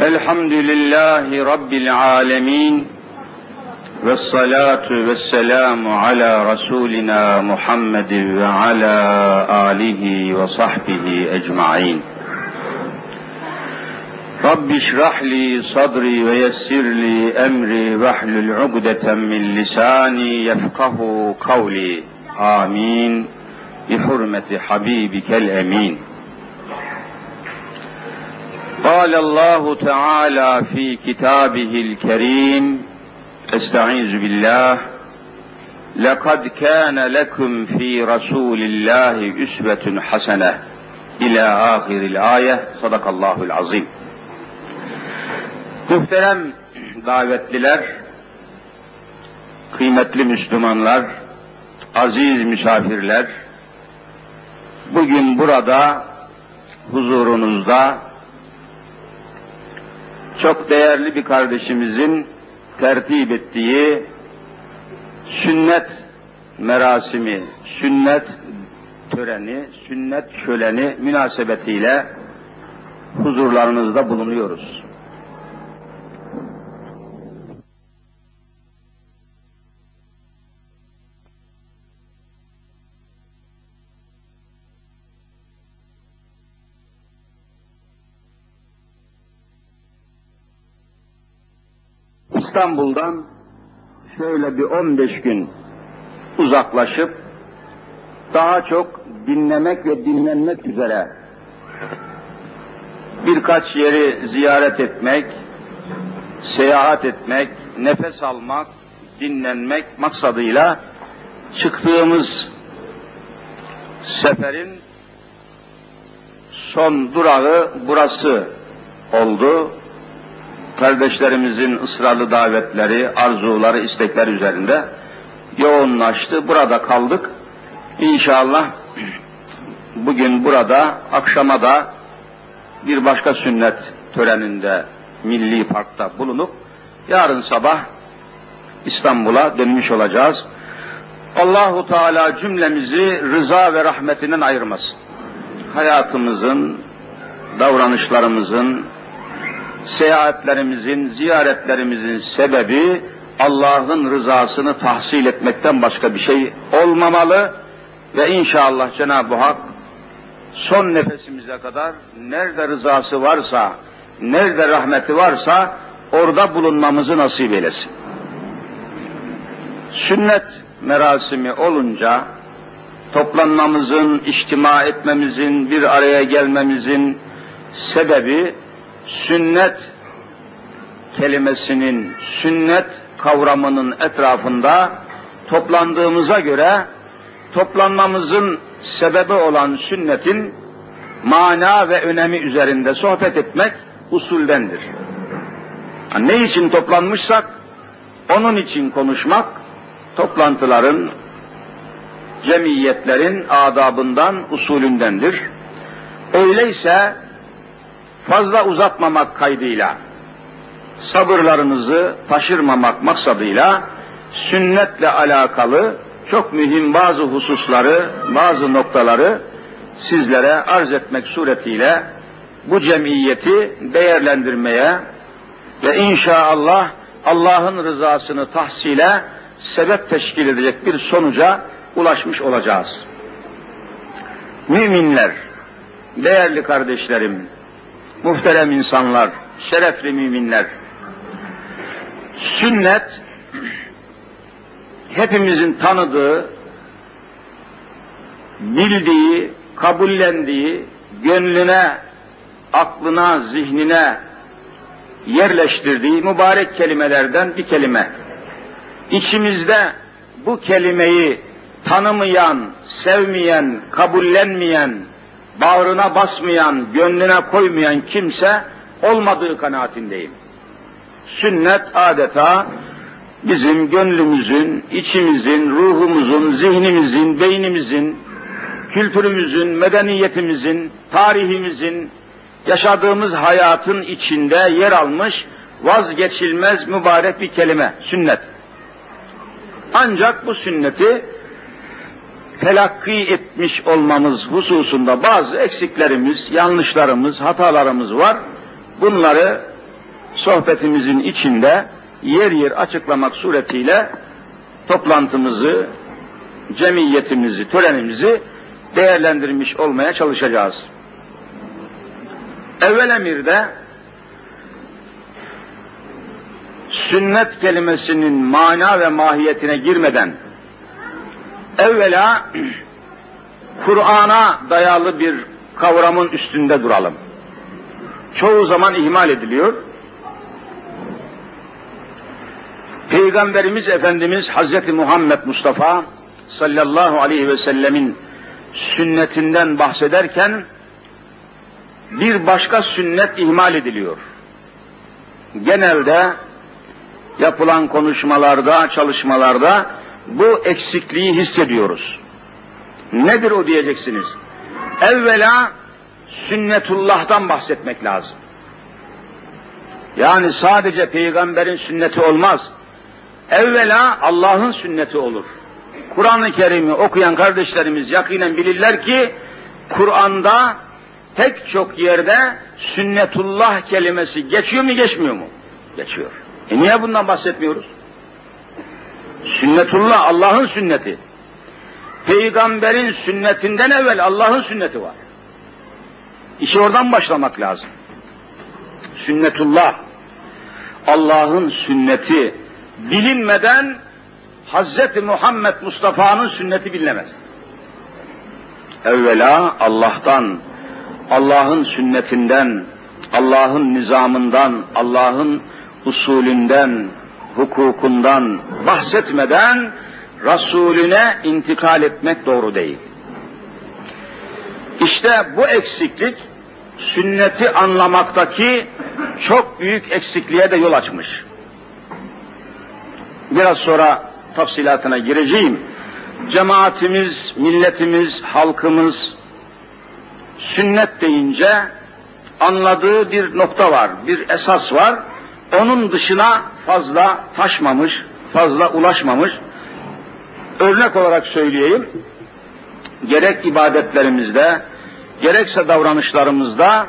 الحمد لله رب العالمين والصلاة والسلام على رسولنا محمد وعلى آله وصحبه أجمعين. رب اشرح لي صدري ويسر لي أمري واحلل عقدة من لساني يفقه قولي. آمين. بحرمة حبيبك الأمين. قال الله تعالى في كتابه الكريم استعيذ بالله لقد كان لكم في رسول الله اسوه حسنه الى اخر الايه صدق الله العظيم Muhterem davetliler, kıymetli Müslümanlar, aziz misafirler, bugün burada huzurunuzda çok değerli bir kardeşimizin tertip ettiği sünnet merasimi, sünnet töreni, sünnet şöleni münasebetiyle huzurlarınızda bulunuyoruz. İstanbul'dan şöyle bir 15 gün uzaklaşıp daha çok dinlemek ve dinlenmek üzere birkaç yeri ziyaret etmek, seyahat etmek, nefes almak, dinlenmek maksadıyla çıktığımız seferin son durağı burası oldu kardeşlerimizin ısrarlı davetleri, arzuları, istekleri üzerinde yoğunlaştı. Burada kaldık. İnşallah bugün burada, akşama da bir başka sünnet töreninde Milli Park'ta bulunup yarın sabah İstanbul'a dönmüş olacağız. Allahu Teala cümlemizi rıza ve rahmetinden ayırmasın. Hayatımızın, davranışlarımızın, seyahatlerimizin, ziyaretlerimizin sebebi Allah'ın rızasını tahsil etmekten başka bir şey olmamalı ve inşallah Cenab-ı Hak son nefesimize kadar nerede rızası varsa, nerede rahmeti varsa orada bulunmamızı nasip eylesin. Sünnet merasimi olunca toplanmamızın, içtima etmemizin, bir araya gelmemizin sebebi sünnet kelimesinin, sünnet kavramının etrafında toplandığımıza göre toplanmamızın sebebi olan sünnetin mana ve önemi üzerinde sohbet etmek usuldendir. Ne için toplanmışsak onun için konuşmak toplantıların, cemiyetlerin adabından, usulündendir. Öyleyse fazla uzatmamak kaydıyla, sabırlarınızı taşırmamak maksadıyla sünnetle alakalı çok mühim bazı hususları, bazı noktaları sizlere arz etmek suretiyle bu cemiyeti değerlendirmeye ve inşallah Allah'ın rızasını tahsile sebep teşkil edecek bir sonuca ulaşmış olacağız. Müminler, değerli kardeşlerim, muhterem insanlar, şerefli müminler, sünnet hepimizin tanıdığı, bildiği, kabullendiği, gönlüne, aklına, zihnine yerleştirdiği mübarek kelimelerden bir kelime. İçimizde bu kelimeyi tanımayan, sevmeyen, kabullenmeyen, bağrına basmayan, gönlüne koymayan kimse olmadığı kanaatindeyim. Sünnet adeta bizim gönlümüzün, içimizin, ruhumuzun, zihnimizin, beynimizin, kültürümüzün, medeniyetimizin, tarihimizin, yaşadığımız hayatın içinde yer almış vazgeçilmez mübarek bir kelime, sünnet. Ancak bu sünneti telakki etmiş olmamız hususunda bazı eksiklerimiz, yanlışlarımız, hatalarımız var. Bunları sohbetimizin içinde yer yer açıklamak suretiyle toplantımızı, cemiyetimizi, törenimizi değerlendirmiş olmaya çalışacağız. Evvel emirde sünnet kelimesinin mana ve mahiyetine girmeden evvela Kur'an'a dayalı bir kavramın üstünde duralım. Çoğu zaman ihmal ediliyor. Peygamberimiz Efendimiz Hazreti Muhammed Mustafa sallallahu aleyhi ve sellemin sünnetinden bahsederken bir başka sünnet ihmal ediliyor. Genelde yapılan konuşmalarda, çalışmalarda bu eksikliği hissediyoruz. Nedir o diyeceksiniz? Evvela sünnetullah'tan bahsetmek lazım. Yani sadece peygamberin sünneti olmaz. Evvela Allah'ın sünneti olur. Kur'an-ı Kerim'i okuyan kardeşlerimiz yakinen bilirler ki Kur'an'da pek çok yerde sünnetullah kelimesi geçiyor mu geçmiyor mu? Geçiyor. E niye bundan bahsetmiyoruz? Sünnetullah Allah'ın sünneti. Peygamberin sünnetinden evvel Allah'ın sünneti var. İşi oradan başlamak lazım. Sünnetullah, Allah'ın sünneti bilinmeden Hazreti Muhammed Mustafa'nın sünneti bilinemez. Evvela Allah'tan, Allah'ın sünnetinden, Allah'ın nizamından, Allah'ın usulünden, hukukundan bahsetmeden Resulüne intikal etmek doğru değil. İşte bu eksiklik sünneti anlamaktaki çok büyük eksikliğe de yol açmış. Biraz sonra tafsilatına gireceğim. Cemaatimiz, milletimiz, halkımız sünnet deyince anladığı bir nokta var, bir esas var. Onun dışına fazla taşmamış, fazla ulaşmamış. Örnek olarak söyleyeyim, gerek ibadetlerimizde, gerekse davranışlarımızda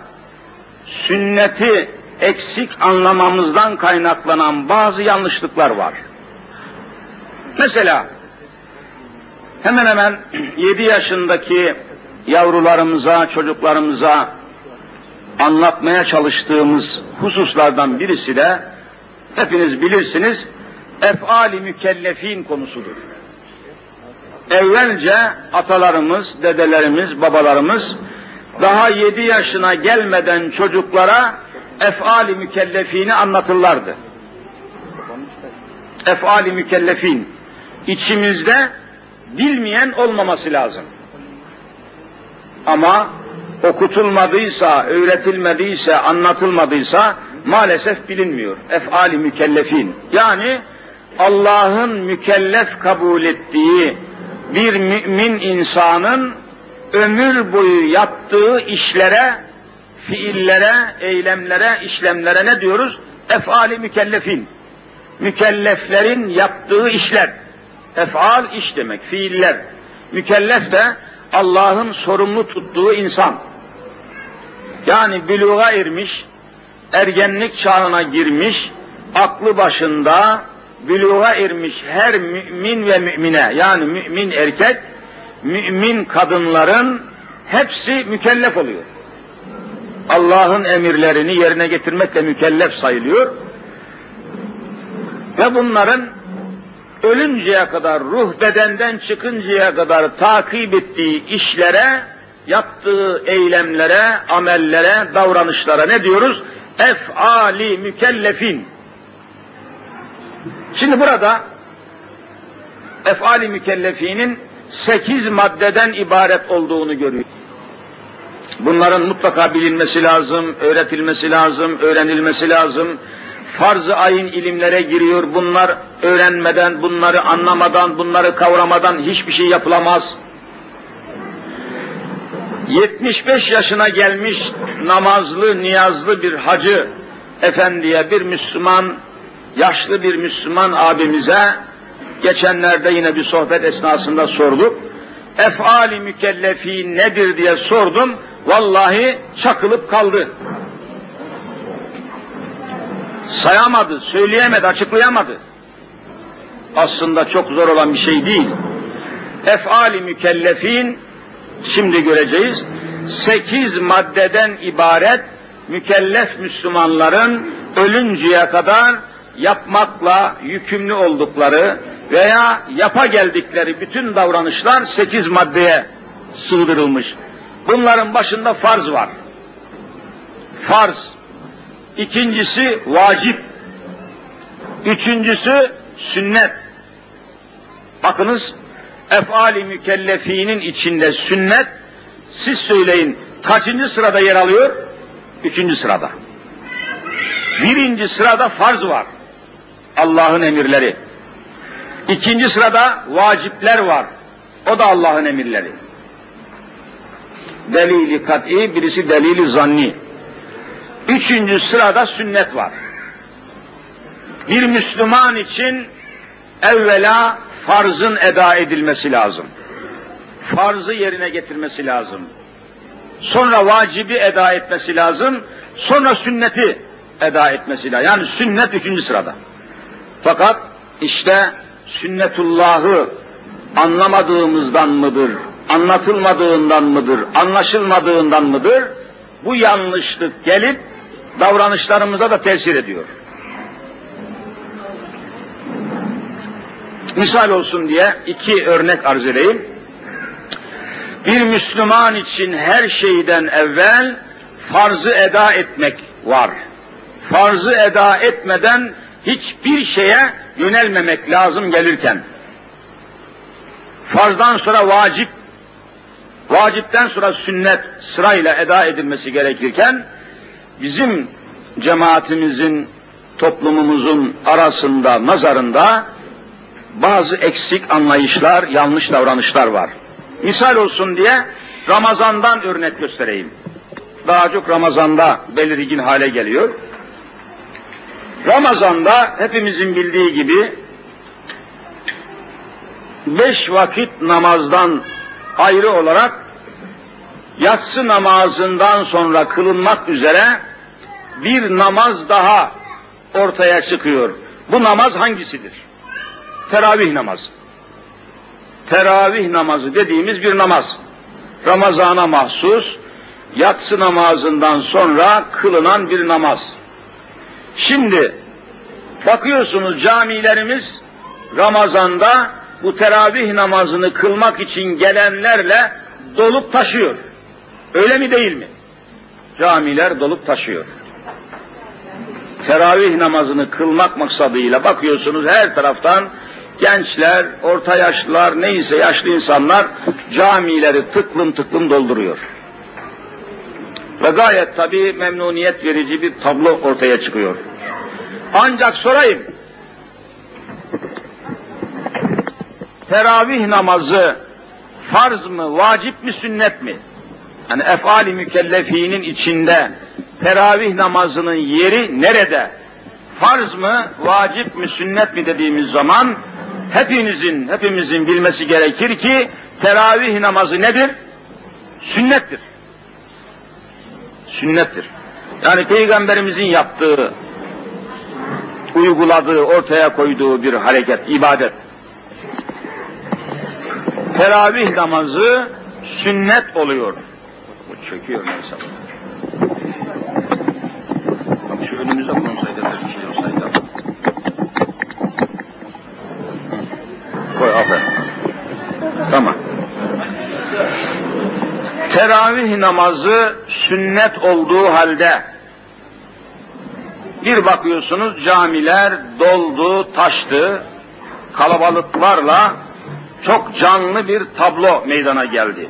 sünneti eksik anlamamızdan kaynaklanan bazı yanlışlıklar var. Mesela hemen hemen 7 yaşındaki yavrularımıza, çocuklarımıza anlatmaya çalıştığımız hususlardan birisi de hepiniz bilirsiniz efali mükellefin konusudur. Evvelce atalarımız, dedelerimiz, babalarımız daha yedi yaşına gelmeden çocuklara efali mükellefini anlatırlardı. Efali mükellefin. içimizde bilmeyen olmaması lazım. Ama okutulmadıysa, öğretilmediyse, anlatılmadıysa maalesef bilinmiyor. Efali mükellefin. Yani Allah'ın mükellef kabul ettiği bir mümin insanın ömür boyu yaptığı işlere, fiillere, eylemlere, işlemlere ne diyoruz? Efali mükellefin. Mükelleflerin yaptığı işler. Efal iş demek, fiiller. Mükellef de Allah'ın sorumlu tuttuğu insan. Yani büluğa ermiş, ergenlik çağına girmiş, aklı başında, büluğa ermiş her mümin ve mümine, yani mümin erkek, mümin kadınların hepsi mükellef oluyor. Allah'ın emirlerini yerine getirmekle mükellef sayılıyor. Ve bunların ölünceye kadar, ruh bedenden çıkıncaya kadar takip ettiği işlere, yaptığı eylemlere, amellere, davranışlara ne diyoruz? Ef'ali mükellefin. Şimdi burada ef'ali mükellefinin sekiz maddeden ibaret olduğunu görüyor. Bunların mutlaka bilinmesi lazım, öğretilmesi lazım, öğrenilmesi lazım. Farz-ı ayın ilimlere giriyor. Bunlar öğrenmeden, bunları anlamadan, bunları kavramadan hiçbir şey yapılamaz. 75 yaşına gelmiş namazlı, niyazlı bir hacı efendiye bir Müslüman, yaşlı bir Müslüman abimize geçenlerde yine bir sohbet esnasında sorduk. Efali mükellefi nedir diye sordum. Vallahi çakılıp kaldı. sayamadı, söyleyemedi, açıklayamadı. Aslında çok zor olan bir şey değil. Efali mükellefin, şimdi göreceğiz, sekiz maddeden ibaret mükellef Müslümanların ölünceye kadar yapmakla yükümlü oldukları veya yapa geldikleri bütün davranışlar sekiz maddeye sığdırılmış. Bunların başında farz var. Farz. İkincisi vacip. Üçüncüsü sünnet. Bakınız efali mükellefinin içinde sünnet siz söyleyin kaçıncı sırada yer alıyor? Üçüncü sırada. Birinci sırada farz var. Allah'ın emirleri. İkinci sırada vacipler var. O da Allah'ın emirleri. Delili kat'i, birisi delili zanni. Üçüncü sırada sünnet var. Bir Müslüman için evvela farzın eda edilmesi lazım. Farzı yerine getirmesi lazım. Sonra vacibi eda etmesi lazım. Sonra sünneti eda etmesi lazım. Yani sünnet üçüncü sırada. Fakat işte sünnetullahı anlamadığımızdan mıdır, anlatılmadığından mıdır, anlaşılmadığından mıdır? Bu yanlışlık gelip davranışlarımıza da tesir ediyor. Misal olsun diye iki örnek arz edeyim. Bir Müslüman için her şeyden evvel farzı eda etmek var. Farzı eda etmeden hiçbir şeye yönelmemek lazım gelirken. Farzdan sonra vacip, vacipten sonra sünnet sırayla eda edilmesi gerekirken, bizim cemaatimizin, toplumumuzun arasında, nazarında bazı eksik anlayışlar, yanlış davranışlar var. Misal olsun diye Ramazan'dan örnek göstereyim. Daha çok Ramazan'da belirgin hale geliyor. Ramazan'da hepimizin bildiği gibi beş vakit namazdan ayrı olarak yatsı namazından sonra kılınmak üzere bir namaz daha ortaya çıkıyor. Bu namaz hangisidir? Teravih namazı. Teravih namazı dediğimiz bir namaz. Ramazana mahsus, yatsı namazından sonra kılınan bir namaz. Şimdi bakıyorsunuz camilerimiz Ramazan'da bu teravih namazını kılmak için gelenlerle dolup taşıyor. Öyle mi değil mi? Camiler dolup taşıyor. Teravih namazını kılmak maksadıyla bakıyorsunuz her taraftan gençler, orta yaşlılar, neyse yaşlı insanlar camileri tıklım tıklım dolduruyor. Ve gayet tabii memnuniyet verici bir tablo ortaya çıkıyor. Ancak sorayım, teravih namazı farz mı, vacip mi, sünnet mi? Yani efali mükellefinin içinde teravih namazının yeri nerede? Farz mı, vacip mi, sünnet mi dediğimiz zaman hepinizin, hepimizin bilmesi gerekir ki teravih namazı nedir? Sünnettir. Sünnettir. Yani Peygamberimizin yaptığı, uyguladığı, ortaya koyduğu bir hareket, ibadet. Teravih namazı sünnet oluyor. Bu çöküyor neyse. Bak şu önümüze konusaydı bir şey olsaydı. Koy aferin. Tamam. Teravih namazı sünnet olduğu halde bir bakıyorsunuz camiler doldu, taştı, kalabalıklarla çok canlı bir tablo meydana geldi.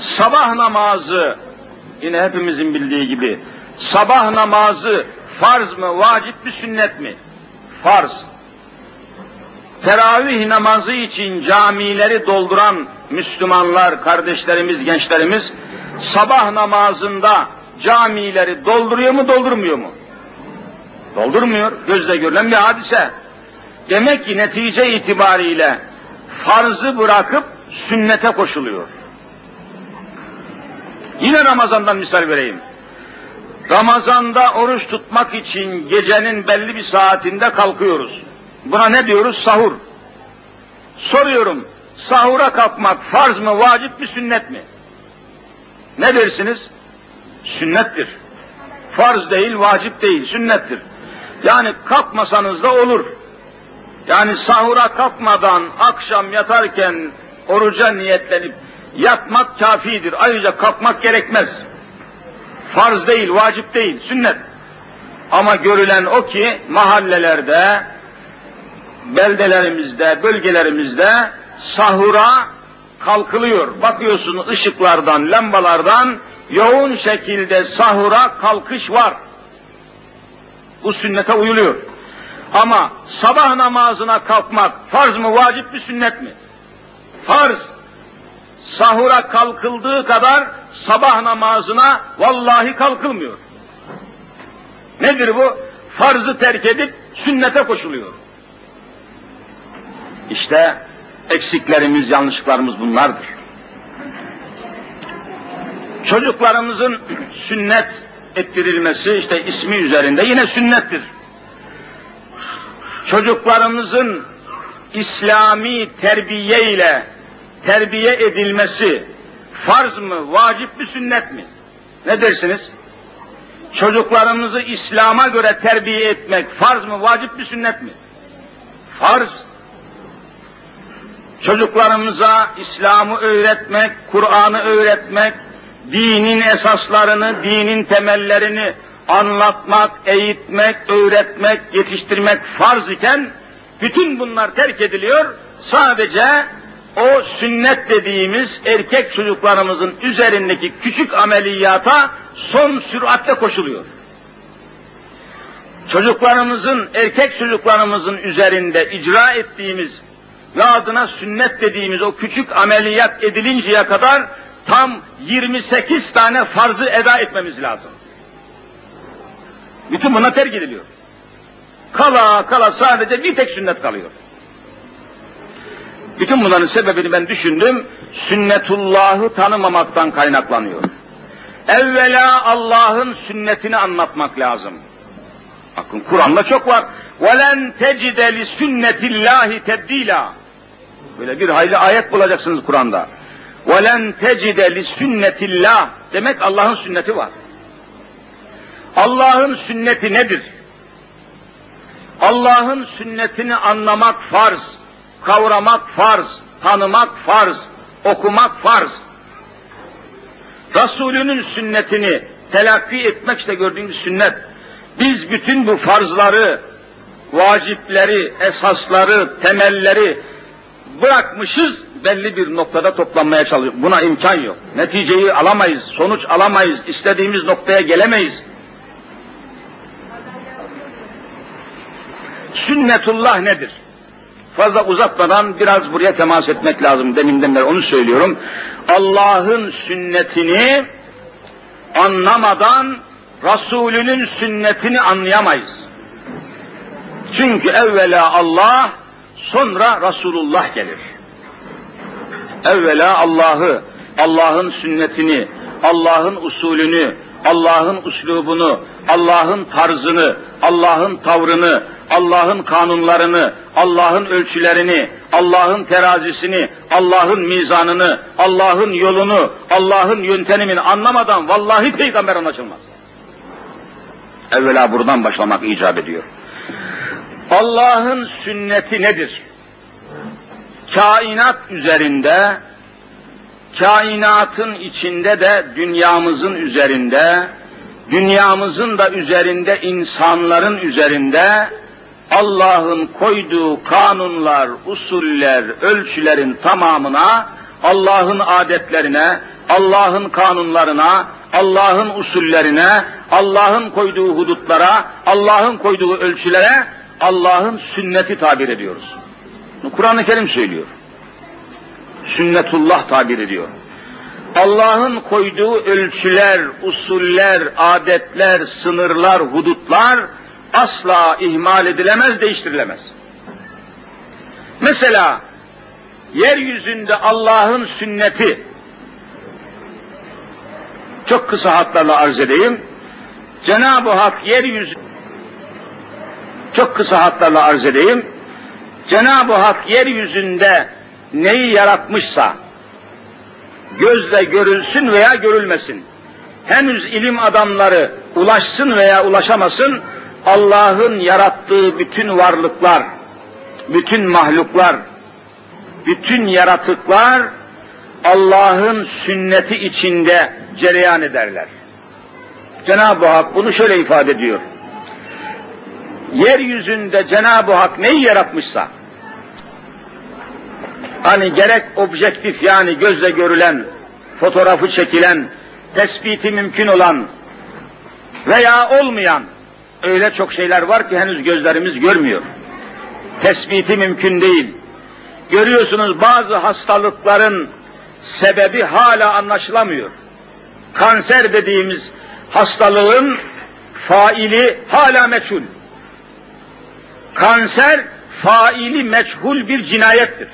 Sabah namazı, yine hepimizin bildiği gibi, sabah namazı farz mı, vacip mi, sünnet mi? Farz. Teravih namazı için camileri dolduran Müslümanlar, kardeşlerimiz, gençlerimiz sabah namazında camileri dolduruyor mu, doldurmuyor mu? Doldurmuyor. Gözle görülen bir hadise. Demek ki netice itibariyle farzı bırakıp sünnete koşuluyor. Yine Ramazan'dan misal vereyim. Ramazanda oruç tutmak için gecenin belli bir saatinde kalkıyoruz. Buna ne diyoruz? Sahur. Soruyorum, sahura kalkmak farz mı, vacip mi, sünnet mi? Ne dersiniz? Sünnettir. Farz değil, vacip değil, sünnettir. Yani kalkmasanız da olur. Yani sahura kalkmadan akşam yatarken oruca niyetlenip yatmak kafidir. Ayrıca kalkmak gerekmez. Farz değil, vacip değil, sünnet. Ama görülen o ki mahallelerde, beldelerimizde, bölgelerimizde sahura kalkılıyor. Bakıyorsun ışıklardan, lambalardan yoğun şekilde sahura kalkış var. Bu sünnete uyuluyor. Ama sabah namazına kalkmak farz mı, vacip mi, sünnet mi? Farz. Sahura kalkıldığı kadar sabah namazına vallahi kalkılmıyor. Nedir bu? Farzı terk edip sünnete koşuluyor. İşte eksiklerimiz, yanlışlıklarımız bunlardır. Çocuklarımızın sünnet ettirilmesi işte ismi üzerinde yine sünnettir. Çocuklarımızın İslami terbiye ile terbiye edilmesi farz mı, vacip mi, sünnet mi? Ne dersiniz? Çocuklarımızı İslam'a göre terbiye etmek farz mı, vacip mi, sünnet mi? Farz. Çocuklarımıza İslam'ı öğretmek, Kur'an'ı öğretmek, dinin esaslarını, dinin temellerini anlatmak, eğitmek, öğretmek, yetiştirmek farz iken bütün bunlar terk ediliyor. Sadece o sünnet dediğimiz erkek çocuklarımızın üzerindeki küçük ameliyata son süratle koşuluyor. Çocuklarımızın, erkek çocuklarımızın üzerinde icra ettiğimiz ve adına sünnet dediğimiz o küçük ameliyat edilinceye kadar tam 28 tane farzı eda etmemiz lazım. Bütün buna terk ediliyor. Kala kala sadece bir tek sünnet kalıyor. Bütün bunların sebebini ben düşündüm, sünnetullahı tanımamaktan kaynaklanıyor. Evvela Allah'ın sünnetini anlatmak lazım. Bakın Kur'an'da çok var. وَلَنْ تَجِدَ لِسُنَّةِ اللّٰهِ تَبْد۪يلًا Böyle bir hayli ayet bulacaksınız Kur'an'da. وَلَنْ تَجِدَ لِسُنَّةِ اللّٰهِ Demek Allah'ın sünneti var. Allah'ın sünneti nedir? Allah'ın sünnetini anlamak farz, kavramak farz, tanımak farz, okumak farz. Resulünün sünnetini telakki etmek işte gördüğünüz sünnet. Biz bütün bu farzları, vacipleri, esasları, temelleri bırakmışız, belli bir noktada toplanmaya çalışıyoruz. Buna imkan yok. Neticeyi alamayız, sonuç alamayız, istediğimiz noktaya gelemeyiz. Sünnetullah nedir? Fazla uzatmadan biraz buraya temas etmek lazım. Deminden beri onu söylüyorum. Allah'ın sünnetini anlamadan Resulünün sünnetini anlayamayız. Çünkü evvela Allah, sonra Resulullah gelir. Evvela Allah'ı, Allah'ın sünnetini, Allah'ın usulünü, Allah'ın uslubunu, Allah'ın tarzını, Allah'ın tavrını, Allah'ın kanunlarını, Allah'ın ölçülerini, Allah'ın terazisini, Allah'ın mizanını, Allah'ın yolunu, Allah'ın yöntemini anlamadan vallahi peygamber anlaşılmaz. Evvela buradan başlamak icap ediyor. Allah'ın sünneti nedir? Kainat üzerinde, kainatın içinde de dünyamızın üzerinde, dünyamızın da üzerinde insanların üzerinde Allah'ın koyduğu kanunlar, usuller, ölçülerin tamamına, Allah'ın adetlerine, Allah'ın kanunlarına, Allah'ın usullerine, Allah'ın koyduğu hudutlara, Allah'ın koyduğu ölçülere, Allah'ın sünneti tabir ediyoruz. Kur'an-ı Kerim söylüyor. Sünnetullah tabir ediyor. Allah'ın koyduğu ölçüler, usuller, adetler, sınırlar, hudutlar asla ihmal edilemez, değiştirilemez. Mesela yeryüzünde Allah'ın sünneti çok kısa hatlarla arz edeyim. Cenab-ı Hak yeryüzü çok kısa hatlarla arz edeyim. Cenab-ı Hak yeryüzünde neyi yaratmışsa gözle görülsün veya görülmesin. Henüz ilim adamları ulaşsın veya ulaşamasın Allah'ın yarattığı bütün varlıklar, bütün mahluklar, bütün yaratıklar Allah'ın sünneti içinde cereyan ederler. Cenab-ı Hak bunu şöyle ifade ediyor. Yeryüzünde Cenab-ı Hak neyi yaratmışsa, hani gerek objektif yani gözle görülen, fotoğrafı çekilen, tespiti mümkün olan veya olmayan öyle çok şeyler var ki henüz gözlerimiz görmüyor. Tespiti mümkün değil. Görüyorsunuz bazı hastalıkların sebebi hala anlaşılamıyor. Kanser dediğimiz hastalığın faili hala meçhul. Kanser faili meçhul bir cinayettir.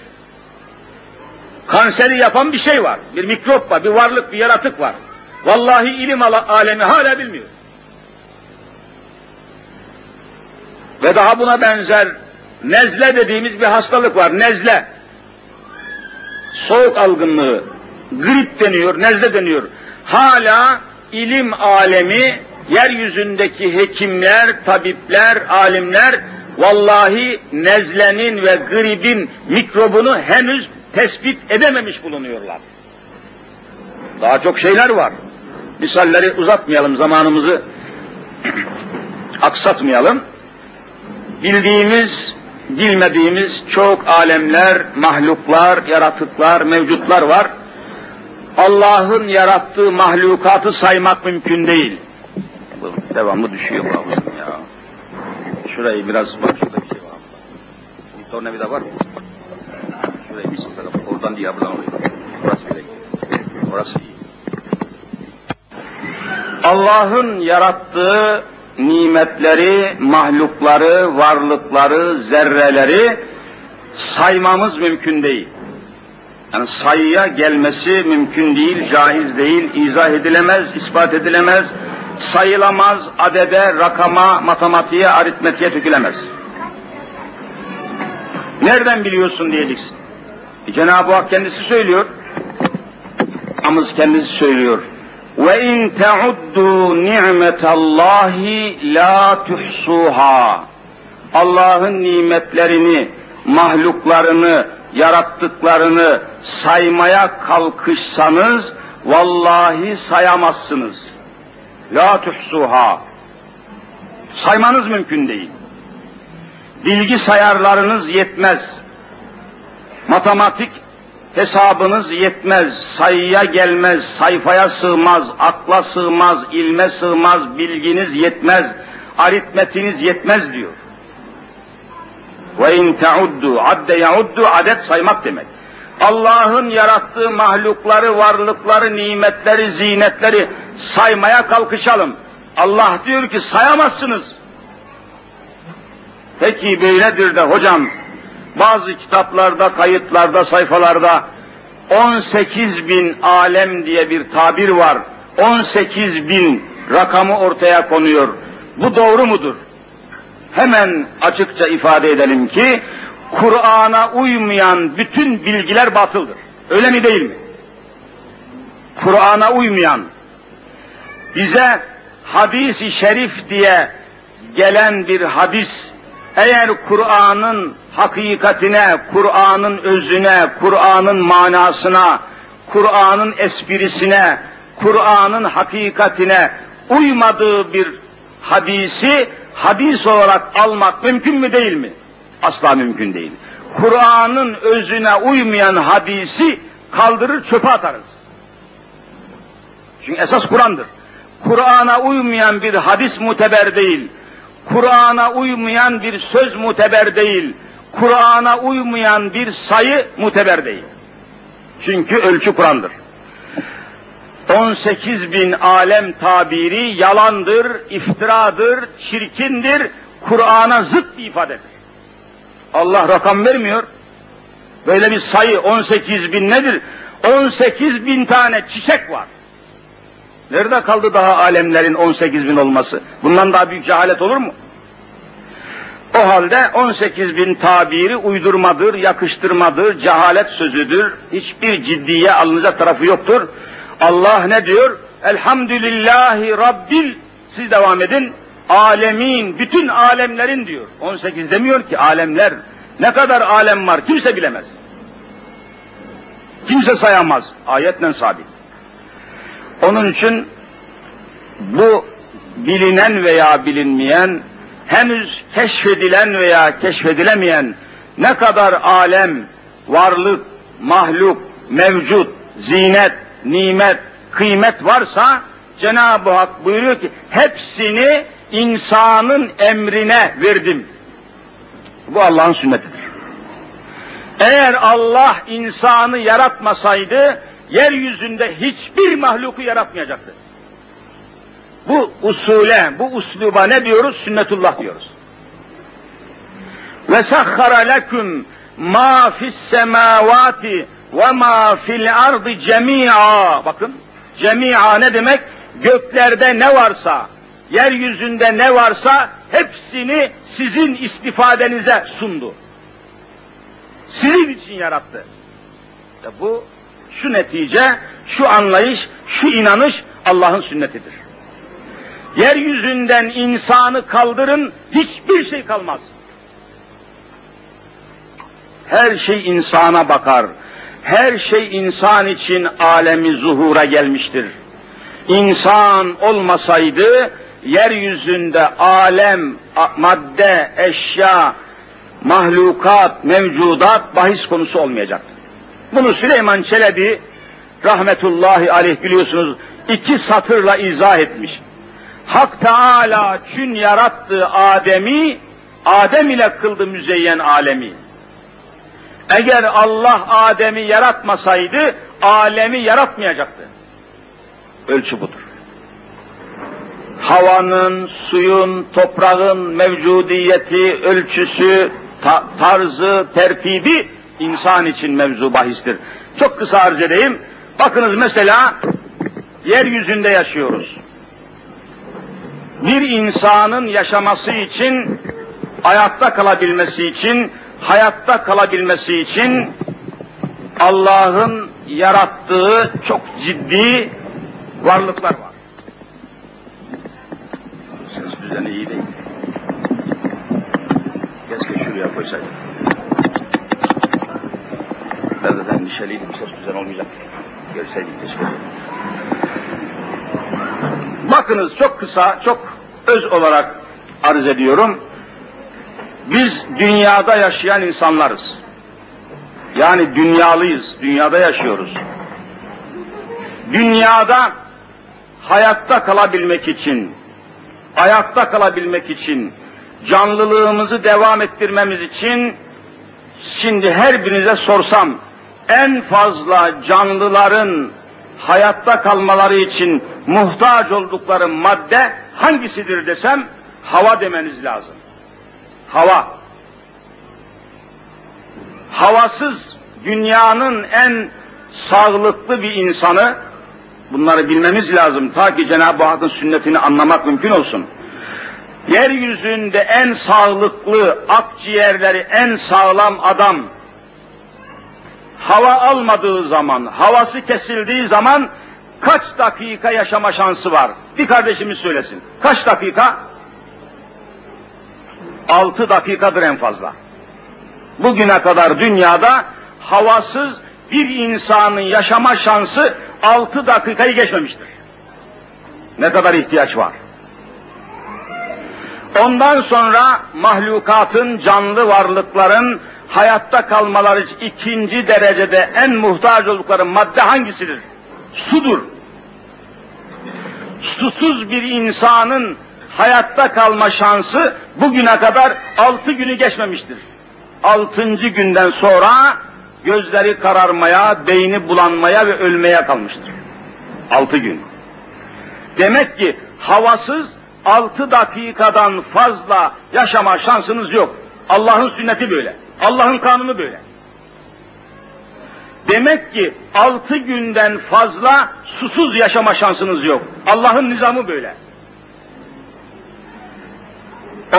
Kanseri yapan bir şey var. Bir mikrop var, bir varlık, bir yaratık var. Vallahi ilim alemi hala bilmiyor. Ve daha buna benzer nezle dediğimiz bir hastalık var. Nezle. Soğuk algınlığı, grip deniyor, nezle deniyor. Hala ilim alemi, yeryüzündeki hekimler, tabipler, alimler vallahi nezlenin ve gribin mikrobunu henüz tespit edememiş bulunuyorlar. Daha çok şeyler var. Misalleri uzatmayalım, zamanımızı aksatmayalım. Bildiğimiz, bilmediğimiz çok alemler, mahluklar, yaratıklar, mevcutlar var. Allah'ın yarattığı mahlukatı saymak mümkün değil. Devamlı düşüyor bu ya. Şurayı biraz bak şurada bir şey var. Bir tornavida var mı? Şurayı bir sıfırla oradan değil buradan oluyor. Burası bile. Orası iyi. Allah'ın yarattığı nimetleri, mahlukları, varlıkları, zerreleri saymamız mümkün değil. Yani sayıya gelmesi mümkün değil, caiz değil, izah edilemez, ispat edilemez, sayılamaz, adede, rakama, matematiğe, aritmetiğe dökülemez. Nereden biliyorsun diyeceksin. E, Cenab-ı Hak kendisi söylüyor. Amız kendisi söylüyor. Ve in teuddu ni'metallahi la tuhsuha. Allah'ın nimetlerini, mahluklarını, yarattıklarını saymaya kalkışsanız vallahi sayamazsınız. La tuhsuha. Saymanız mümkün değil. Bilgi sayarlarınız yetmez. Matematik hesabınız yetmez, sayıya gelmez, sayfaya sığmaz, akla sığmaz, ilme sığmaz, bilginiz yetmez, aritmetiniz yetmez diyor. Ve in teuddu, adde yauddu, adet saymak demek. Allah'ın yarattığı mahlukları, varlıkları, nimetleri, zinetleri saymaya kalkışalım. Allah diyor ki sayamazsınız. Peki böyledir de hocam, bazı kitaplarda, kayıtlarda, sayfalarda 18 bin alem diye bir tabir var. 18 bin rakamı ortaya konuyor. Bu doğru mudur? Hemen açıkça ifade edelim ki Kur'an'a uymayan bütün bilgiler batıldır. Öyle mi değil mi? Kur'an'a uymayan, bize hadis-i şerif diye gelen bir hadis, eğer Kur'an'ın hakikatine, Kur'an'ın özüne, Kur'an'ın manasına, Kur'an'ın esprisine, Kur'an'ın hakikatine uymadığı bir hadisi hadis olarak almak mümkün mü değil mi? Asla mümkün değil. Kur'an'ın özüne uymayan hadisi kaldırır çöpe atarız. Çünkü esas Kur'an'dır. Kur'an'a uymayan bir hadis muteber değil. Kur'an'a uymayan bir söz muteber değil. Kur'an'a uymayan bir sayı muteber değil. Çünkü ölçü Kur'an'dır. 18 bin alem tabiri yalandır, iftiradır, çirkindir, Kur'an'a zıt bir ifadedir. Allah rakam vermiyor. Böyle bir sayı 18 bin nedir? 18 bin tane çiçek var. Nerede kaldı daha alemlerin 18 bin olması? Bundan daha büyük cehalet olur mu? O halde 18 bin tabiri uydurmadır, yakıştırmadır, cehalet sözüdür. Hiçbir ciddiye alınacak tarafı yoktur. Allah ne diyor? Elhamdülillahi Rabbil, siz devam edin. Alemin, bütün alemlerin diyor. 18 demiyor ki alemler. Ne kadar alem var kimse bilemez. Kimse sayamaz. Ayetle sabit. Onun için bu bilinen veya bilinmeyen, henüz keşfedilen veya keşfedilemeyen ne kadar alem, varlık, mahluk, mevcut, zinet, nimet, kıymet varsa Cenab-ı Hak buyuruyor ki hepsini insanın emrine verdim. Bu Allah'ın sünnetidir. Eğer Allah insanı yaratmasaydı yeryüzünde hiçbir mahluku yaratmayacaktı. Bu usule, bu usluba ne diyoruz? Sünnetullah diyoruz. Ve sahhara leküm ma fis semavati ve ma fil ardı cemi'a. Bakın, cemi'a ne demek? Göklerde ne varsa, yeryüzünde ne varsa hepsini sizin istifadenize sundu. Sizin için yarattı. İşte bu, şu netice, şu anlayış, şu inanış Allah'ın sünnetidir. Yeryüzünden insanı kaldırın, hiçbir şey kalmaz. Her şey insana bakar. Her şey insan için alemi zuhura gelmiştir. İnsan olmasaydı yeryüzünde alem, madde, eşya, mahlukat, mevcudat bahis konusu olmayacaktı. Bunu Süleyman Çelebi rahmetullahi aleyh biliyorsunuz iki satırla izah etmiş. Hak Teala çün yarattığı Adem'i, Adem ile kıldı müzeyyen alemi. Eğer Allah Adem'i yaratmasaydı, alemi yaratmayacaktı. Ölçü budur. Havanın, suyun, toprağın mevcudiyeti, ölçüsü, ta tarzı, tertibi insan için mevzu bahistir. Çok kısa arz edeyim. Bakınız mesela yeryüzünde yaşıyoruz. Bir insanın yaşaması için, hayatta kalabilmesi için, hayatta kalabilmesi için Allah'ın yarattığı çok ciddi varlıklar var. Ses düzeni iyi değil. Keşke şuraya koysaydım. Ben zaten endişeliydim, ses düzen olmayacak. Görseydik keşke. Bakınız çok kısa, çok öz olarak arz ediyorum. Biz dünyada yaşayan insanlarız. Yani dünyalıyız, dünyada yaşıyoruz. Dünyada hayatta kalabilmek için, ayakta kalabilmek için, canlılığımızı devam ettirmemiz için, şimdi her birinize sorsam, en fazla canlıların hayatta kalmaları için muhtaç oldukları madde hangisidir desem, hava demeniz lazım. Hava. Havasız dünyanın en sağlıklı bir insanı, bunları bilmemiz lazım ta ki Cenab-ı Hakk'ın sünnetini anlamak mümkün olsun. Yeryüzünde en sağlıklı, akciğerleri en sağlam adam, hava almadığı zaman, havası kesildiği zaman kaç dakika yaşama şansı var? Bir kardeşimiz söylesin. Kaç dakika? Altı dakikadır en fazla. Bugüne kadar dünyada havasız bir insanın yaşama şansı altı dakikayı geçmemiştir. Ne kadar ihtiyaç var? Ondan sonra mahlukatın, canlı varlıkların hayatta kalmaları için ikinci derecede en muhtaç oldukları madde hangisidir? Sudur. Susuz bir insanın hayatta kalma şansı bugüne kadar altı günü geçmemiştir. Altıncı günden sonra gözleri kararmaya, beyni bulanmaya ve ölmeye kalmıştır. Altı gün. Demek ki havasız altı dakikadan fazla yaşama şansınız yok. Allah'ın sünneti böyle. Allah'ın kanunu böyle. Demek ki altı günden fazla susuz yaşama şansınız yok. Allah'ın nizamı böyle.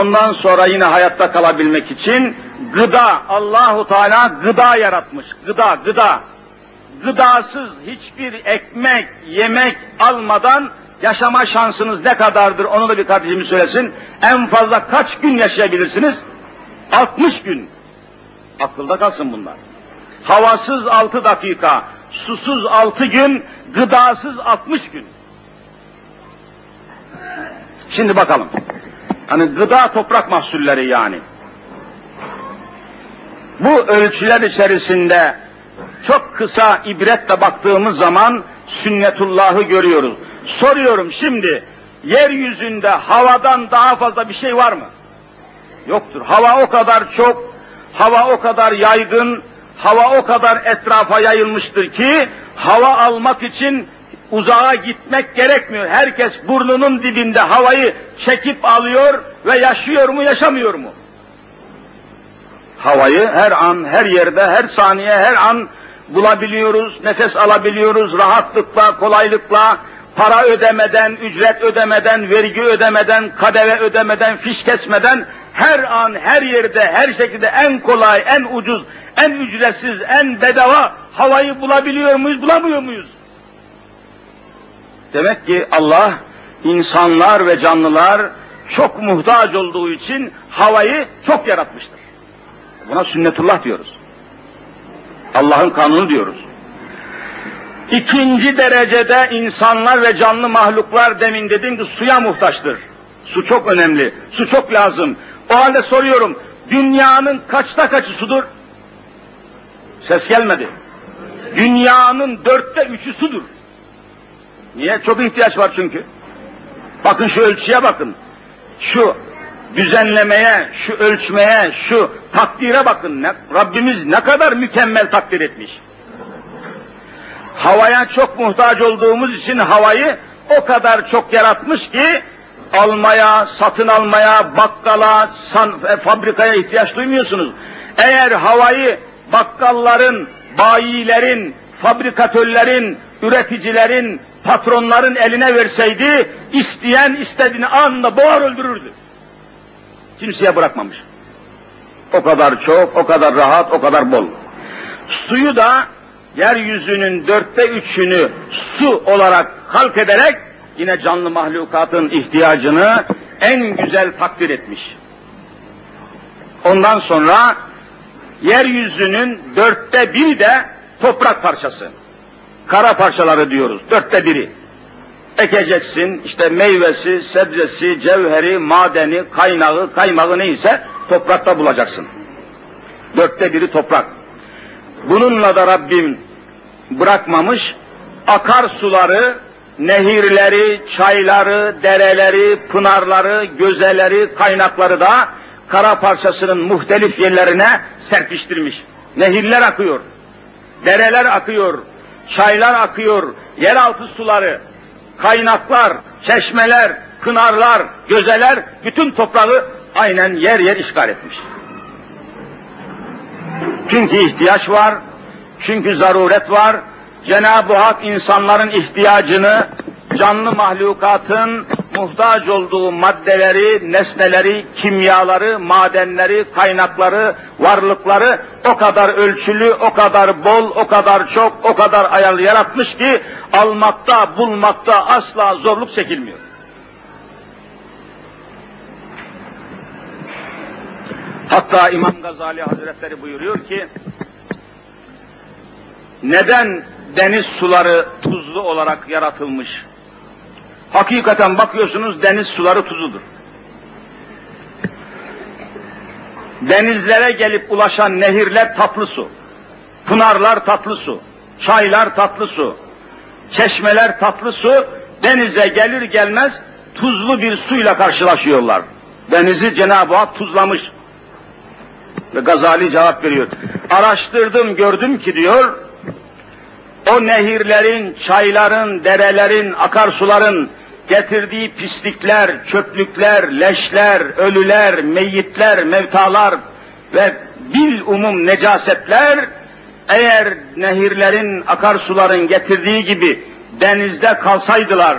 Ondan sonra yine hayatta kalabilmek için gıda, Allahu Teala gıda yaratmış. Gıda, gıda. Gıdasız hiçbir ekmek, yemek almadan yaşama şansınız ne kadardır onu da bir kardeşimiz söylesin. En fazla kaç gün yaşayabilirsiniz? 60 gün. Akılda kalsın bunlar. Havasız 6 dakika, susuz 6 gün, gıdasız 60 gün. Şimdi bakalım. Hani gıda toprak mahsulleri yani. Bu ölçüler içerisinde çok kısa ibretle baktığımız zaman sünnetullahı görüyoruz. Soruyorum şimdi, yeryüzünde havadan daha fazla bir şey var mı? Yoktur. Hava o kadar çok, hava o kadar yaygın, hava o kadar etrafa yayılmıştır ki, hava almak için uzağa gitmek gerekmiyor. Herkes burnunun dibinde havayı çekip alıyor ve yaşıyor mu, yaşamıyor mu? Havayı her an, her yerde, her saniye, her an bulabiliyoruz, nefes alabiliyoruz rahatlıkla, kolaylıkla, para ödemeden, ücret ödemeden, vergi ödemeden, kadeve ödemeden, fiş kesmeden her an, her yerde, her şekilde en kolay, en ucuz, en ücretsiz, en bedava havayı bulabiliyor muyuz, bulamıyor muyuz? Demek ki Allah insanlar ve canlılar çok muhtaç olduğu için havayı çok yaratmıştır. Buna sünnetullah diyoruz. Allah'ın kanunu diyoruz. İkinci derecede insanlar ve canlı mahluklar demin dedim ki suya muhtaçtır. Su çok önemli, su çok lazım. O halde soruyorum, dünyanın kaçta kaçı sudur? Ses gelmedi. Dünyanın dörtte üçü sudur. Niye? Çok ihtiyaç var çünkü. Bakın şu ölçüye bakın. Şu düzenlemeye, şu ölçmeye, şu takdire bakın. Ne, Rabbimiz ne kadar mükemmel takdir etmiş. Havaya çok muhtaç olduğumuz için havayı o kadar çok yaratmış ki almaya, satın almaya, bakkala, san, e, fabrikaya ihtiyaç duymuyorsunuz. Eğer havayı bakkalların, bayilerin, fabrikatörlerin, üreticilerin, patronların eline verseydi, isteyen istediğini anında boğar öldürürdü. Kimseye bırakmamış. O kadar çok, o kadar rahat, o kadar bol. Suyu da yeryüzünün dörtte üçünü su olarak halk ederek yine canlı mahlukatın ihtiyacını en güzel takdir etmiş. Ondan sonra yeryüzünün dörtte biri de toprak parçası. Kara parçaları diyoruz, dörtte biri. Ekeceksin, işte meyvesi, sebzesi, cevheri, madeni, kaynağı, kaymağı neyse toprakta bulacaksın. Dörtte biri toprak. Bununla da Rabbim bırakmamış, akarsuları, nehirleri, çayları, dereleri, pınarları, gözeleri, kaynakları da kara parçasının muhtelif yerlerine serpiştirmiş. Nehirler akıyor, dereler akıyor, çaylar akıyor, yeraltı suları, kaynaklar, çeşmeler, pınarlar, gözeler bütün toprağı aynen yer yer işgal etmiş. Çünkü ihtiyaç var, çünkü zaruret var. Cenab-ı Hak insanların ihtiyacını, canlı mahlukatın muhtaç olduğu maddeleri, nesneleri, kimyaları, madenleri, kaynakları, varlıkları o kadar ölçülü, o kadar bol, o kadar çok, o kadar ayarlı yaratmış ki almakta, bulmakta asla zorluk çekilmiyor. Hatta İmam Gazali Hazretleri buyuruyor ki, neden deniz suları tuzlu olarak yaratılmış? Hakikaten bakıyorsunuz deniz suları tuzludur. Denizlere gelip ulaşan nehirler tatlı su, pınarlar tatlı su, çaylar tatlı su, çeşmeler tatlı su, denize gelir gelmez tuzlu bir suyla karşılaşıyorlar. Denizi Cenab-ı Hak tuzlamış. Ve Gazali cevap veriyor. Araştırdım gördüm ki diyor, o nehirlerin, çayların, derelerin, akarsuların getirdiği pislikler, çöplükler, leşler, ölüler, meyyitler, mevtalar ve bil umum necasetler eğer nehirlerin, akarsuların getirdiği gibi denizde kalsaydılar,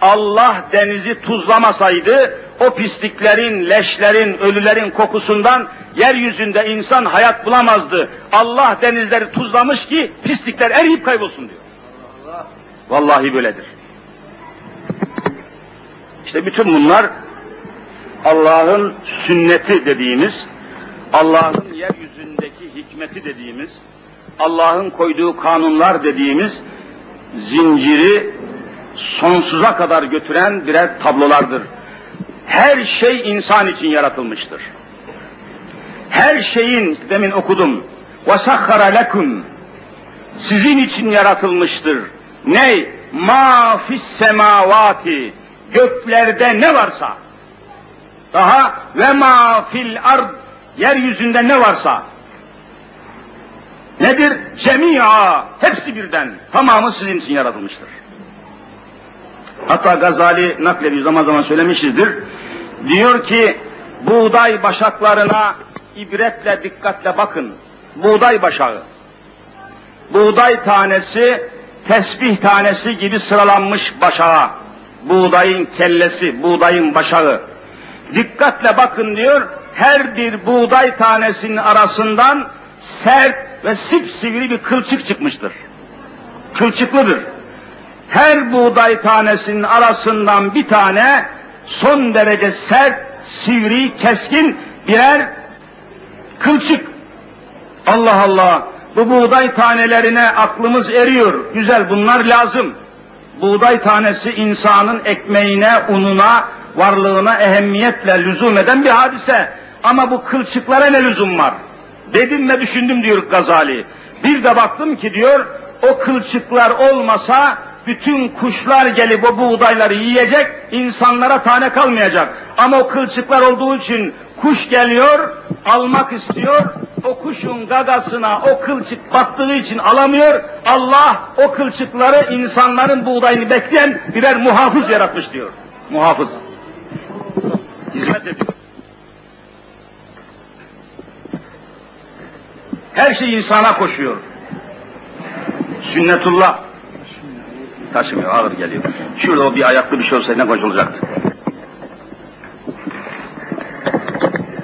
Allah denizi tuzlamasaydı, o pisliklerin, leşlerin, ölülerin kokusundan yeryüzünde insan hayat bulamazdı. Allah denizleri tuzlamış ki pislikler eriyip kaybolsun diyor. Vallahi böyledir. İşte bütün bunlar Allah'ın sünneti dediğimiz, Allah'ın yeryüzündeki hikmeti dediğimiz, Allah'ın koyduğu kanunlar dediğimiz zinciri sonsuza kadar götüren birer tablolardır. Her şey insan için yaratılmıştır. Her şeyin, demin okudum, وَسَخَّرَ لَكُمْ Sizin için yaratılmıştır. Ne? مَا فِي السَّمَاوَاتِ Göklerde ne varsa, daha ve ma fil ard yeryüzünde ne varsa nedir? Cemia hepsi birden tamamı sizin için yaratılmıştır. Hatta Gazali naklediyor zaman zaman söylemişizdir. Diyor ki buğday başaklarına ibretle dikkatle bakın. Buğday başağı. Buğday tanesi tesbih tanesi gibi sıralanmış başağa. Buğdayın kellesi, buğdayın başağı. Dikkatle bakın diyor, her bir buğday tanesinin arasından sert ve sipsivri bir kılçık çıkmıştır. Kılçıklıdır. Her buğday tanesinin arasından bir tane son derece sert, sivri, keskin birer kılçık. Allah Allah, bu buğday tanelerine aklımız eriyor. Güzel, bunlar lazım. Buğday tanesi insanın ekmeğine, ununa, varlığına ehemmiyetle lüzum eden bir hadise. Ama bu kılçıklara ne lüzum var? Dedim ve düşündüm diyor Gazali. Bir de baktım ki diyor, o kılçıklar olmasa bütün kuşlar gelip o buğdayları yiyecek, insanlara tane kalmayacak. Ama o kılçıklar olduğu için kuş geliyor, almak istiyor, o kuşun gagasına o kılçık battığı için alamıyor, Allah o kılçıkları insanların buğdayını bekleyen birer muhafız yaratmış diyor. Muhafız. Hizmet ediyor. Her şey insana koşuyor. Sünnetullah. Taşımıyor, ağır geliyor. Şurada o bir ayaklı bir şey olsa ne konuşulacaktı?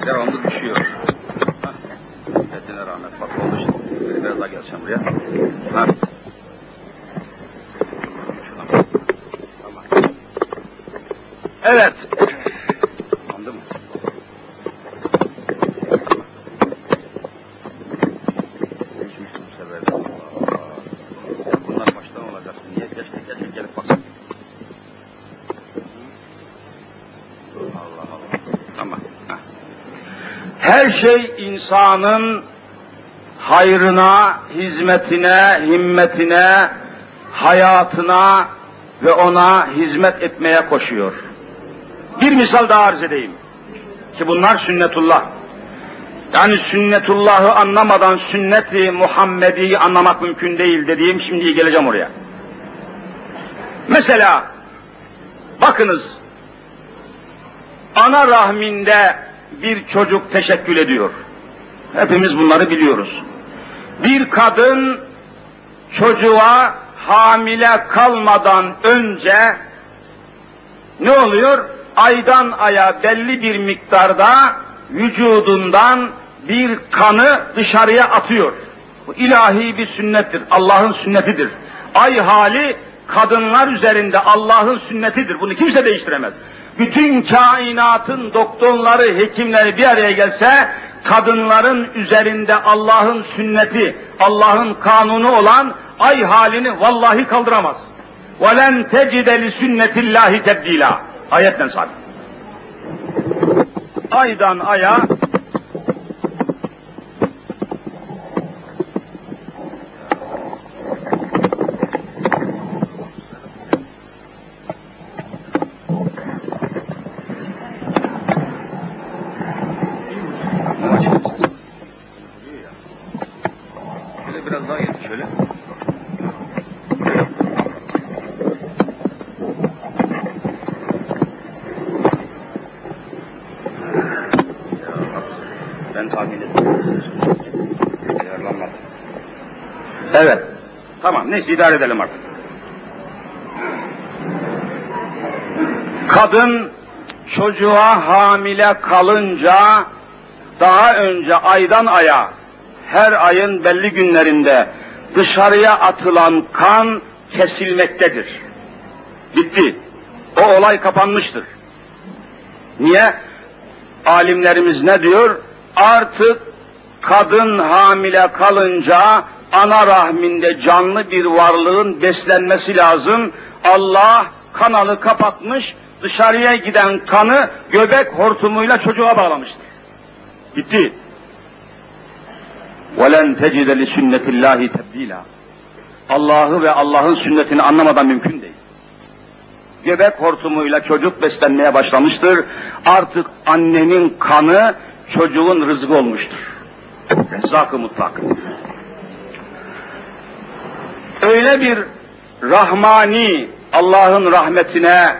Devamlı düşüyor. Kendine rahmet bak oldu şimdi. Biraz daha geleceğim buraya. Ha. Evet. Anladın mı? Değişmiştim bu sefer de. Allah. Bunlar baştan olacaktı. Niye? Keşke keşke gelip baksın. Allah Allah. Tamam. Heh. Her şey insanın hayrına, hizmetine, himmetine, hayatına ve ona hizmet etmeye koşuyor. Bir misal daha arz edeyim. Ki bunlar sünnetullah. Yani sünnetullahı anlamadan sünneti Muhammedi'yi anlamak mümkün değil dediğim şimdi geleceğim oraya. Mesela bakınız ana rahminde bir çocuk teşekkül ediyor. Hepimiz bunları biliyoruz. Bir kadın çocuğa hamile kalmadan önce ne oluyor? Aydan aya belli bir miktarda vücudundan bir kanı dışarıya atıyor. Bu ilahi bir sünnettir. Allah'ın sünnetidir. Ay hali kadınlar üzerinde Allah'ın sünnetidir. Bunu kimse değiştiremez. Bütün kainatın doktorları, hekimleri bir araya gelse kadınların üzerinde Allah'ın sünneti, Allah'ın kanunu olan ay halini vallahi kaldıramaz. وَلَنْ تَجِدَ لِسُنَّةِ اللّٰهِ تَبْد۪يلًا Ayetten sabit. Aydan aya Tamam neyse idare edelim artık. Kadın çocuğa hamile kalınca daha önce aydan aya her ayın belli günlerinde dışarıya atılan kan kesilmektedir. Bitti. O olay kapanmıştır. Niye? Alimlerimiz ne diyor? Artık kadın hamile kalınca ana rahminde canlı bir varlığın beslenmesi lazım. Allah kanalı kapatmış, dışarıya giden kanı göbek hortumuyla çocuğa bağlamıştır. Bitti. وَلَنْ تَجِدَ لِسُنَّةِ اللّٰهِ تَبْد۪يلًا Allah'ı ve Allah'ın sünnetini anlamadan mümkün değil. Göbek hortumuyla çocuk beslenmeye başlamıştır. Artık annenin kanı çocuğun rızkı olmuştur. Rezzak-ı mutlak. Öyle bir rahmani, Allah'ın rahmetine,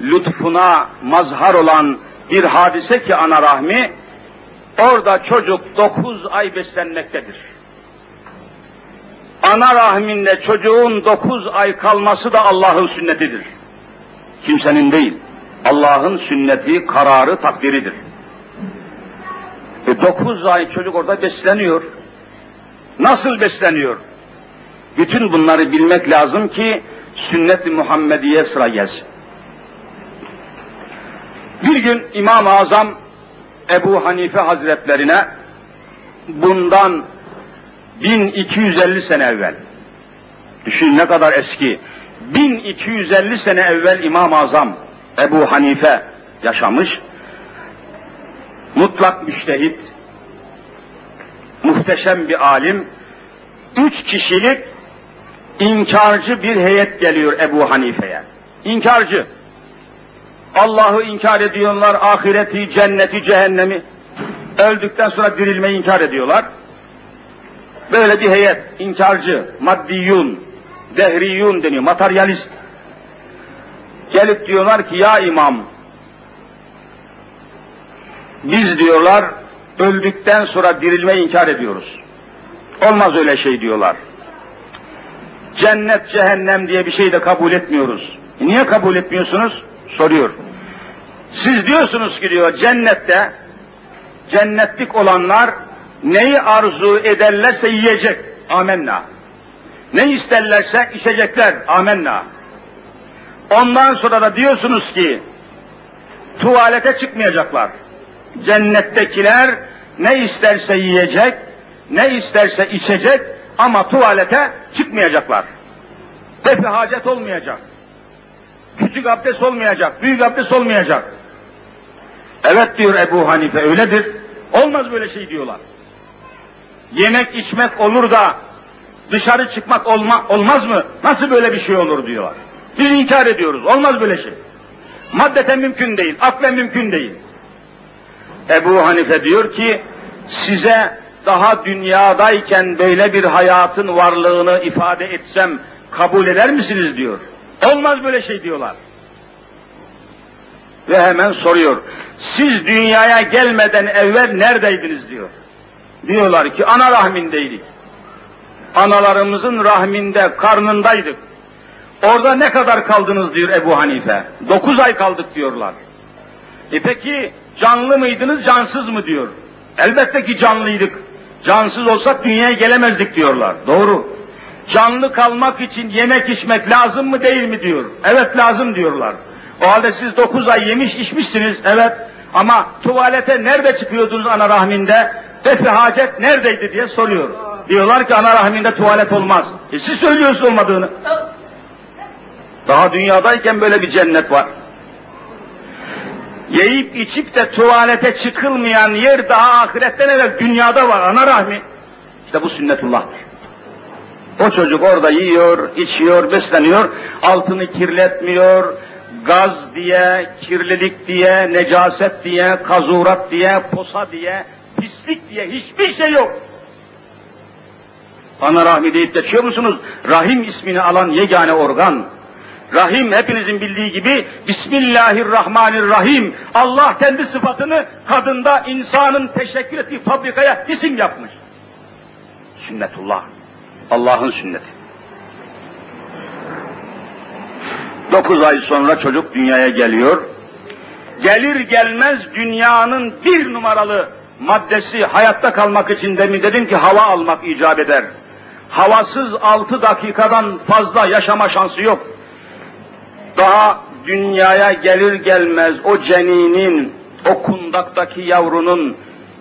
lütfuna mazhar olan bir hadise ki ana rahmi, orada çocuk dokuz ay beslenmektedir. Ana rahminde çocuğun dokuz ay kalması da Allah'ın sünnetidir. Kimsenin değil. Allah'ın sünneti, kararı, takdiridir. E dokuz ay çocuk orada besleniyor. Nasıl besleniyor? Bütün bunları bilmek lazım ki sünnet-i Muhammediye sıra gelsin. Bir gün İmam-ı Azam Ebu Hanife Hazretlerine bundan 1250 sene evvel, düşün ne kadar eski, 1250 sene evvel İmam-ı Azam Ebu Hanife yaşamış, mutlak müştehit, muhteşem bir alim, üç kişilik inkarcı bir heyet geliyor Ebu Hanife'ye. İnkarcı. Allah'ı inkar ediyorlar, ahireti, cenneti, cehennemi. Öldükten sonra dirilmeyi inkar ediyorlar. Böyle bir heyet, inkarcı, maddiyun, dehriyun deniyor, materyalist. Gelip diyorlar ki ya imam, biz diyorlar öldükten sonra dirilmeyi inkar ediyoruz. Olmaz öyle şey diyorlar. Cennet, cehennem diye bir şey de kabul etmiyoruz. E niye kabul etmiyorsunuz? Soruyor. Siz diyorsunuz ki diyor cennette, cennetlik olanlar neyi arzu ederlerse yiyecek. Amenna. Ne isterlerse içecekler. Amenna. Ondan sonra da diyorsunuz ki tuvalete çıkmayacaklar. Cennettekiler ne isterse yiyecek, ne isterse içecek ama tuvalete çıkmayacaklar. Defi hacet olmayacak. Küçük abdest olmayacak, büyük abdest olmayacak. Evet diyor Ebu Hanife öyledir. Olmaz böyle şey diyorlar. Yemek içmek olur da dışarı çıkmak olma, olmaz mı? Nasıl böyle bir şey olur diyorlar. Biz inkar ediyoruz. Olmaz böyle şey. Maddeten mümkün değil, aklen mümkün değil. Ebu Hanife diyor ki size daha dünyadayken böyle bir hayatın varlığını ifade etsem kabul eder misiniz diyor. Olmaz böyle şey diyorlar. Ve hemen soruyor. Siz dünyaya gelmeden evvel neredeydiniz diyor. Diyorlar ki ana rahmindeydik. Analarımızın rahminde, karnındaydık. Orada ne kadar kaldınız diyor Ebu Hanife. Dokuz ay kaldık diyorlar. E peki canlı mıydınız, cansız mı diyor. Elbette ki canlıydık. Cansız olsak dünyaya gelemezdik diyorlar. Doğru. Canlı kalmak için yemek içmek lazım mı değil mi diyor. Evet lazım diyorlar. O halde siz dokuz ay yemiş içmişsiniz. Evet. Ama tuvalete nerede çıkıyordunuz ana rahminde? Defi hacet neredeydi diye soruyor. Diyorlar ki ana rahminde tuvalet olmaz. E siz söylüyorsunuz olmadığını. Daha dünyadayken böyle bir cennet var. Yiyip içip de tuvalete çıkılmayan yer daha ahiretten evvel dünyada var ana rahmi. İşte bu sünnetullah'tır. O çocuk orada yiyor, içiyor, besleniyor, altını kirletmiyor, gaz diye, kirlilik diye, necaset diye, kazurat diye, posa diye, pislik diye hiçbir şey yok. Ana rahmi deyip geçiyor musunuz? Rahim ismini alan yegane organ. Rahim hepinizin bildiği gibi Bismillahirrahmanirrahim. Allah kendi sıfatını kadında insanın teşekkür ettiği fabrikaya isim yapmış. Sünnetullah. Allah'ın sünneti. Dokuz ay sonra çocuk dünyaya geliyor. Gelir gelmez dünyanın bir numaralı maddesi hayatta kalmak için demin dedim ki hava almak icap eder. Havasız altı dakikadan fazla yaşama şansı yok. Daha dünyaya gelir gelmez o ceninin, o kundaktaki yavrunun,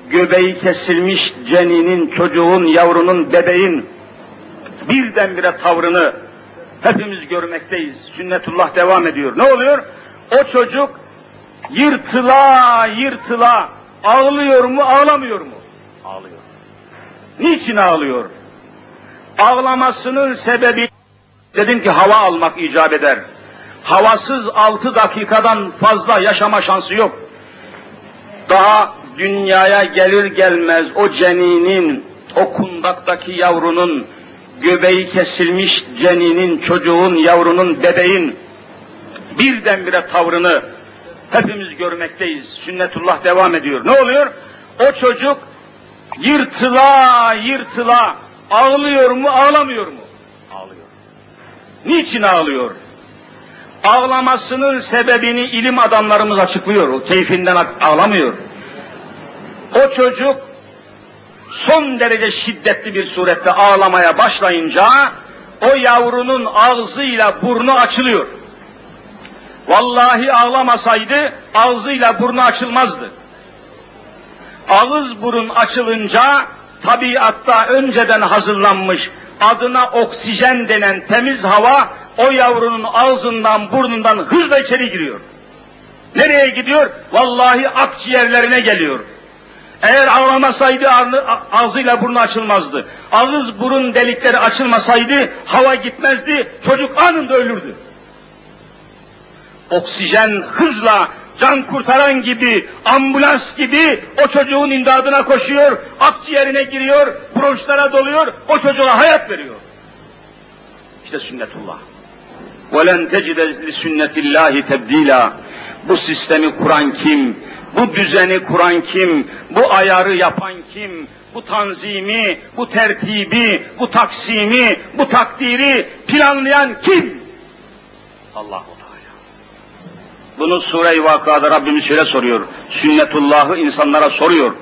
göbeği kesilmiş ceninin, çocuğun, yavrunun, bebeğin birdenbire tavrını hepimiz görmekteyiz. Sünnetullah devam ediyor. Ne oluyor? O çocuk yırtıla yırtıla ağlıyor mu ağlamıyor mu? Ağlıyor. Niçin ağlıyor? Ağlamasının sebebi dedim ki hava almak icap eder. Havasız altı dakikadan fazla yaşama şansı yok. Daha dünyaya gelir gelmez o ceninin, o kundaktaki yavrunun, göbeği kesilmiş ceninin, çocuğun, yavrunun, bebeğin birdenbire tavrını hepimiz görmekteyiz. Sünnetullah devam ediyor. Ne oluyor? O çocuk yırtıla yırtıla ağlıyor mu ağlamıyor mu? Ağlıyor. Niçin ağlıyor? Ağlamasının sebebini ilim adamlarımız açıklıyor. O keyfinden ağlamıyor. O çocuk son derece şiddetli bir surette ağlamaya başlayınca o yavrunun ağzıyla burnu açılıyor. Vallahi ağlamasaydı ağzıyla burnu açılmazdı. Ağız burun açılınca tabiatta önceden hazırlanmış adına oksijen denen temiz hava o yavrunun ağzından burnundan hızla içeri giriyor. Nereye gidiyor? Vallahi akciğerlerine geliyor. Eğer ağlamasaydı ağzıyla burnu açılmazdı. Ağız burun delikleri açılmasaydı hava gitmezdi, çocuk anında ölürdü. Oksijen hızla can kurtaran gibi, ambulans gibi o çocuğun imdadına koşuyor, akciğerine giriyor, bronşlara doluyor, o çocuğa hayat veriyor. İşte sünnetullah. وَلَنْ تَجِدَ لِسُنَّةِ اللّٰهِ تَبْد۪يلًا Bu sistemi kuran kim? Bu düzeni kuran kim? Bu ayarı yapan kim? Bu tanzimi, bu tertibi, bu taksimi, bu takdiri planlayan kim? Allah Teala. Bunu Sure-i Vakıa'da Rabbimiz şöyle soruyor. Sünnetullah'ı insanlara soruyor.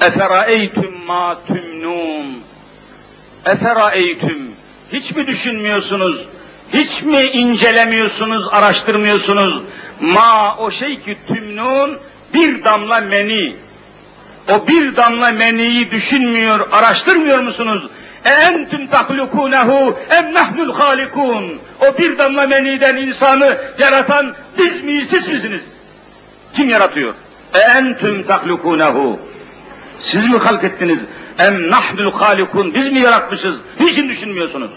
Eferaeytüm ma tümnun. Eferaeytüm. Hiç mi düşünmüyorsunuz? hiç mi incelemiyorsunuz, araştırmıyorsunuz? Ma o şey ki tümnun bir damla meni. O bir damla meniyi düşünmüyor, araştırmıyor musunuz? E entüm tahlukunehu em nahnul halikun. O bir damla meniden insanı yaratan biz miyiz, siz misiniz? Kim yaratıyor? E entüm tahlukunehu. Siz mi halk ettiniz? Em nahnul halikun. Biz mi yaratmışız? Niçin düşünmüyorsunuz?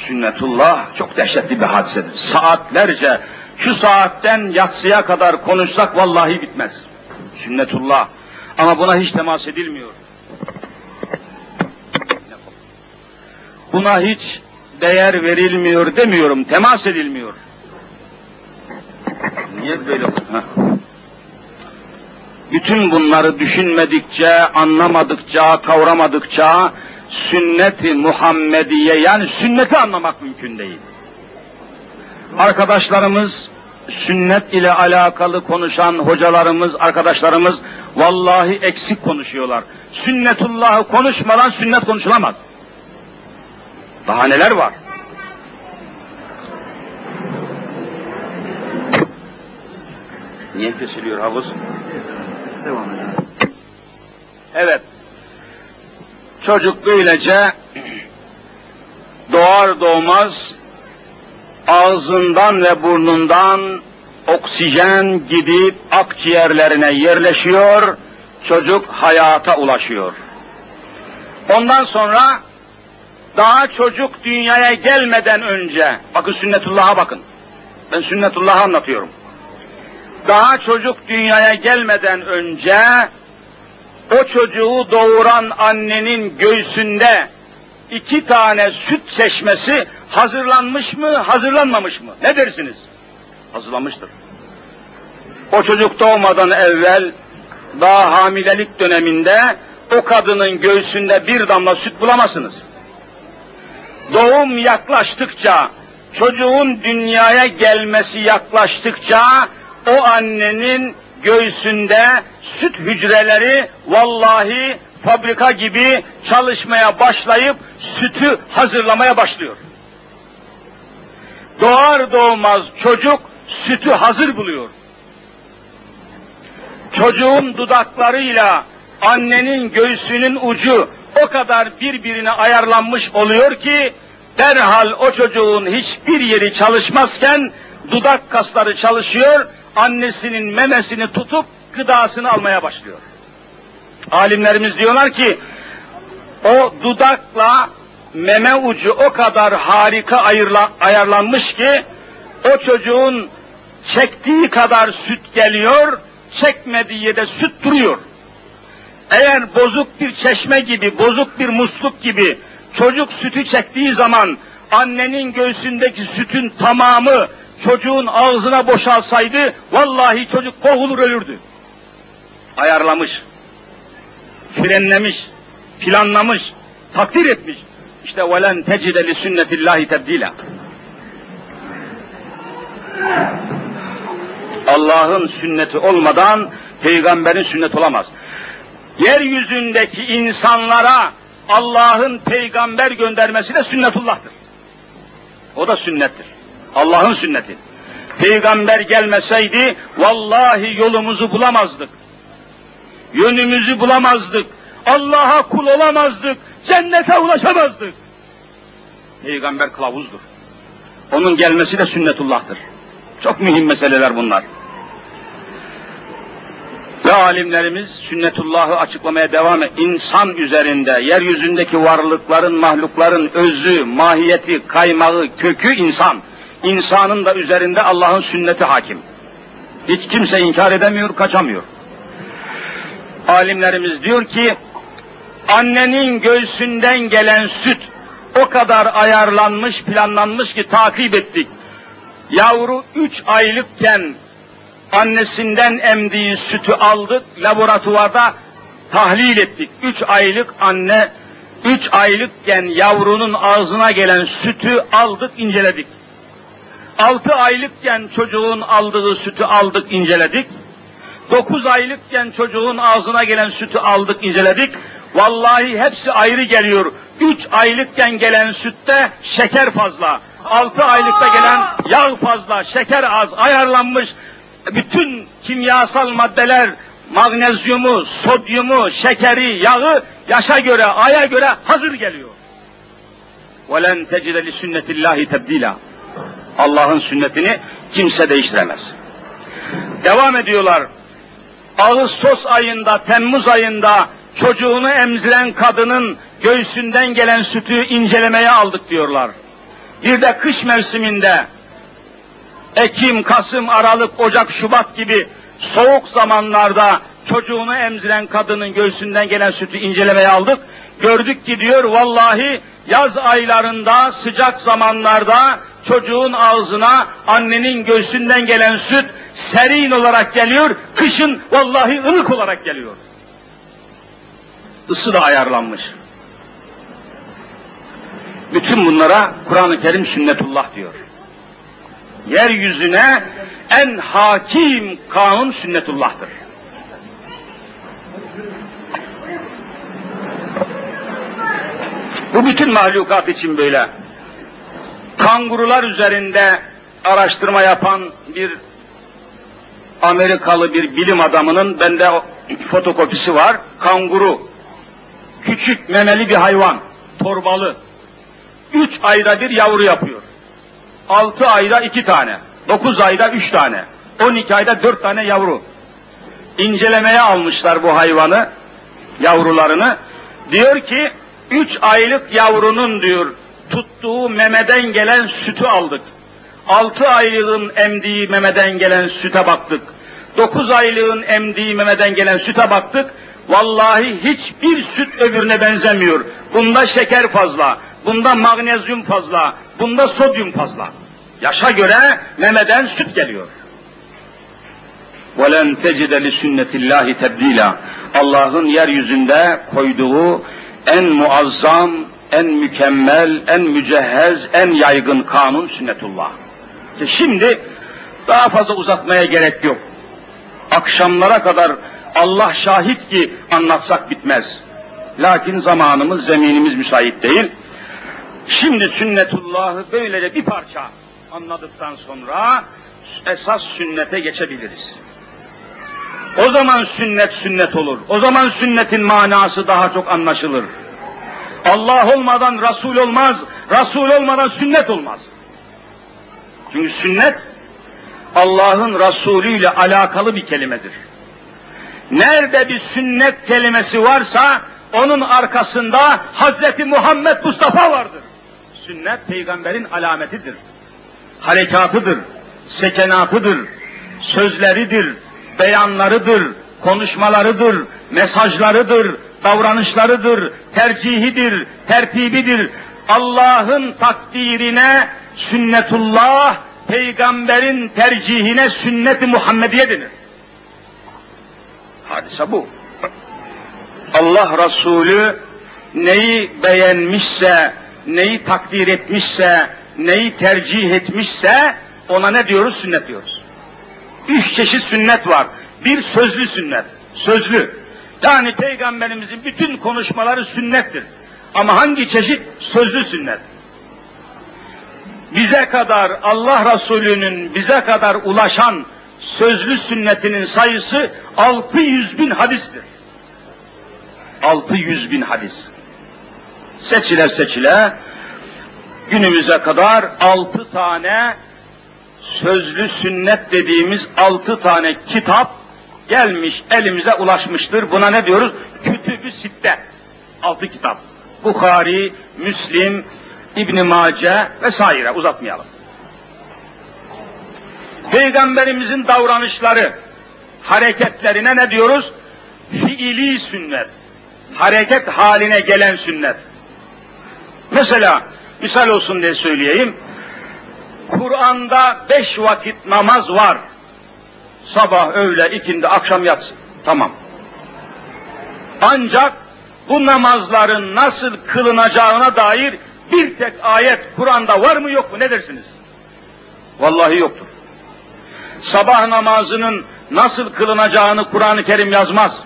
Sünnetullah çok dehşetli bir hadisedir. Saatlerce şu saatten yatsıya kadar konuşsak vallahi bitmez. Sünnetullah. Ama buna hiç temas edilmiyor. Buna hiç değer verilmiyor demiyorum, temas edilmiyor. Niye böyle oldu? Bütün bunları düşünmedikçe, anlamadıkça, kavramadıkça sünnet-i Muhammediye yani sünneti anlamak mümkün değil. Arkadaşlarımız sünnet ile alakalı konuşan hocalarımız, arkadaşlarımız vallahi eksik konuşuyorlar. Sünnetullah'ı konuşmadan sünnet konuşulamaz. Daha neler var? Niye kesiliyor havuz? Devam edelim. Evet. Çocuk böylece doğar doğmaz ağzından ve burnundan oksijen gidip akciğerlerine yerleşiyor, çocuk hayata ulaşıyor. Ondan sonra daha çocuk dünyaya gelmeden önce, bakın sünnetullah'a bakın, ben sünnetullah'ı anlatıyorum. Daha çocuk dünyaya gelmeden önce o çocuğu doğuran annenin göğsünde iki tane süt çeşmesi hazırlanmış mı, hazırlanmamış mı? Ne dersiniz? Hazırlanmıştır. O çocuk doğmadan evvel daha hamilelik döneminde o kadının göğsünde bir damla süt bulamazsınız. Doğum yaklaştıkça, çocuğun dünyaya gelmesi yaklaştıkça o annenin göğsünde süt hücreleri vallahi fabrika gibi çalışmaya başlayıp sütü hazırlamaya başlıyor. Doğar doğmaz çocuk sütü hazır buluyor. Çocuğun dudaklarıyla annenin göğsünün ucu o kadar birbirine ayarlanmış oluyor ki derhal o çocuğun hiçbir yeri çalışmazken dudak kasları çalışıyor, annesinin memesini tutup gıdasını almaya başlıyor. Alimlerimiz diyorlar ki o dudakla meme ucu o kadar harika ayırla, ayarlanmış ki o çocuğun çektiği kadar süt geliyor, çekmediği yerde süt duruyor. Eğer bozuk bir çeşme gibi, bozuk bir musluk gibi çocuk sütü çektiği zaman annenin göğsündeki sütün tamamı çocuğun ağzına boşalsaydı vallahi çocuk boğulur ölürdü. Ayarlamış, frenlemiş, planlamış, takdir etmiş. İşte velen tecide li sünnetillahi tebdila. Allah'ın sünneti olmadan peygamberin sünneti olamaz. Yeryüzündeki insanlara Allah'ın peygamber göndermesi de sünnetullah'tır. O da sünnettir. Allah'ın sünneti. Peygamber gelmeseydi vallahi yolumuzu bulamazdık. Yönümüzü bulamazdık. Allah'a kul olamazdık. Cennete ulaşamazdık. Peygamber kılavuzdur. Onun gelmesi de sünnetullah'tır. Çok mühim meseleler bunlar. Ve alimlerimiz sünnetullahı açıklamaya devam et. İnsan üzerinde, yeryüzündeki varlıkların, mahlukların özü, mahiyeti, kaymağı, kökü insan. İnsanın da üzerinde Allah'ın sünneti hakim. Hiç kimse inkar edemiyor, kaçamıyor. Alimlerimiz diyor ki, annenin göğsünden gelen süt o kadar ayarlanmış, planlanmış ki takip ettik. Yavru üç aylıkken annesinden emdiği sütü aldık, laboratuvarda tahlil ettik. Üç aylık anne, üç aylıkken yavrunun ağzına gelen sütü aldık, inceledik. Altı aylıkken çocuğun aldığı sütü aldık, inceledik. Dokuz aylıkken çocuğun ağzına gelen sütü aldık, inceledik. Vallahi hepsi ayrı geliyor. Üç aylıkken gelen sütte şeker fazla. Altı aylıkta gelen yağ fazla, şeker az, ayarlanmış. Bütün kimyasal maddeler, magnezyumu, sodyumu, şekeri, yağı yaşa göre, aya göre hazır geliyor. وَلَنْ تَجِدَ لِسُنَّةِ اللّٰهِ تَبْد۪يلًا Allah'ın sünnetini kimse değiştiremez. Devam ediyorlar. Ağustos ayında, Temmuz ayında çocuğunu emziren kadının göğsünden gelen sütü incelemeye aldık diyorlar. Bir de kış mevsiminde Ekim, Kasım, Aralık, Ocak, Şubat gibi soğuk zamanlarda çocuğunu emziren kadının göğsünden gelen sütü incelemeye aldık. Gördük ki diyor vallahi yaz aylarında sıcak zamanlarda çocuğun ağzına annenin göğsünden gelen süt serin olarak geliyor, kışın vallahi ılık olarak geliyor. Isı da ayarlanmış. Bütün bunlara Kur'an-ı Kerim sünnetullah diyor. Yeryüzüne en hakim kanun sünnetullah'tır. Bu bütün mahlukat için böyle. Kangurular üzerinde araştırma yapan bir Amerikalı bir bilim adamının bende fotokopisi var. Kanguru. Küçük memeli bir hayvan. Torbalı. Üç ayda bir yavru yapıyor. Altı ayda iki tane. Dokuz ayda üç tane. On iki ayda dört tane yavru. İncelemeye almışlar bu hayvanı, yavrularını. Diyor ki, üç aylık yavrunun diyor, tuttuğu memeden gelen sütü aldık. Altı aylığın emdiği memeden gelen süte baktık. Dokuz aylığın emdiği memeden gelen süte baktık. Vallahi hiçbir süt öbürüne benzemiyor. Bunda şeker fazla, bunda magnezyum fazla, bunda sodyum fazla. Yaşa göre memeden süt geliyor. وَلَنْ تَجِدَ لِسُنَّةِ اللّٰهِ تَبْد۪يلًا Allah'ın yeryüzünde koyduğu en muazzam, en mükemmel, en mücehhez, en yaygın kanun sünnetullah. Şimdi daha fazla uzatmaya gerek yok. Akşamlara kadar Allah şahit ki anlatsak bitmez. Lakin zamanımız, zeminimiz müsait değil. Şimdi sünnetullahı böylece bir parça anladıktan sonra esas sünnete geçebiliriz. O zaman sünnet sünnet olur. O zaman sünnetin manası daha çok anlaşılır. Allah olmadan Resul olmaz, Resul olmadan sünnet olmaz. Çünkü sünnet Allah'ın Resulü ile alakalı bir kelimedir. Nerede bir sünnet kelimesi varsa onun arkasında Hazreti Muhammed Mustafa vardır. Sünnet peygamberin alametidir. Harekatıdır, sekenatıdır, sözleridir, beyanlarıdır, konuşmalarıdır, mesajlarıdır, davranışlarıdır, tercihidir, tertibidir. Allah'ın takdirine sünnetullah, peygamberin tercihine sünnet-i Muhammediye denir. Hadise bu. Allah Resulü neyi beğenmişse, neyi takdir etmişse, neyi tercih etmişse ona ne diyoruz? Sünnet diyoruz. Üç çeşit sünnet var. Bir sözlü sünnet. Sözlü. Yani peygamberimizin bütün konuşmaları sünnettir. Ama hangi çeşit? Sözlü sünnet. Bize kadar Allah Resulü'nün bize kadar ulaşan sözlü sünnetinin sayısı 600 bin hadistir. 600 bin hadis. Seçile seçile günümüze kadar altı tane sözlü sünnet dediğimiz altı tane kitap gelmiş elimize ulaşmıştır. Buna ne diyoruz? Kütübü sitte. Altı kitap. Bukhari, Müslim, İbn Mace vesaire uzatmayalım. Peygamberimizin davranışları, hareketlerine ne diyoruz? Fiili sünnet. Hareket haline gelen sünnet. Mesela misal olsun diye söyleyeyim. Kur'an'da beş vakit namaz var. Sabah, öğle, ikindi, akşam yatsın. Tamam. Ancak bu namazların nasıl kılınacağına dair bir tek ayet Kur'an'da var mı yok mu ne dersiniz? Vallahi yoktur. Sabah namazının nasıl kılınacağını Kur'an-ı Kerim yazmaz.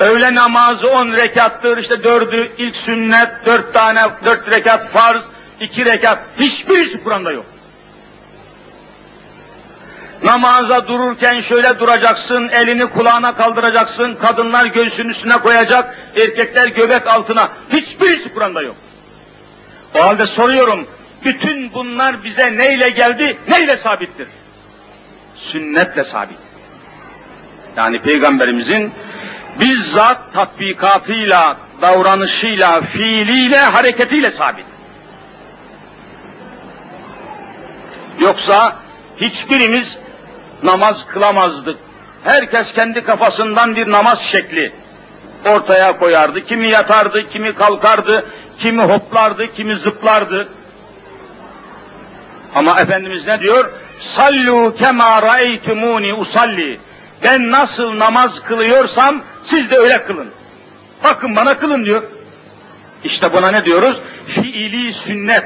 Öğle namazı on rekattır, işte dördü ilk sünnet, dört tane, dört rekat farz, iki rekat, hiçbirisi Kur'an'da yok. Namaza dururken şöyle duracaksın, elini kulağına kaldıracaksın, kadınlar göğsünün üstüne koyacak, erkekler göbek altına. Hiçbirisi Kur'an'da yok. O halde soruyorum, bütün bunlar bize neyle geldi, neyle sabittir? Sünnetle sabit. Yani Peygamberimizin bizzat tatbikatıyla, davranışıyla, fiiliyle, hareketiyle sabit. Yoksa hiçbirimiz namaz kılamazdık. Herkes kendi kafasından bir namaz şekli ortaya koyardı. Kimi yatardı, kimi kalkardı, kimi hoplardı, kimi zıplardı. Ama Efendimiz ne diyor? Sallu kema ra'eytumuni usalli. Ben nasıl namaz kılıyorsam siz de öyle kılın. Bakın bana kılın diyor. İşte buna ne diyoruz? Fiili sünnet.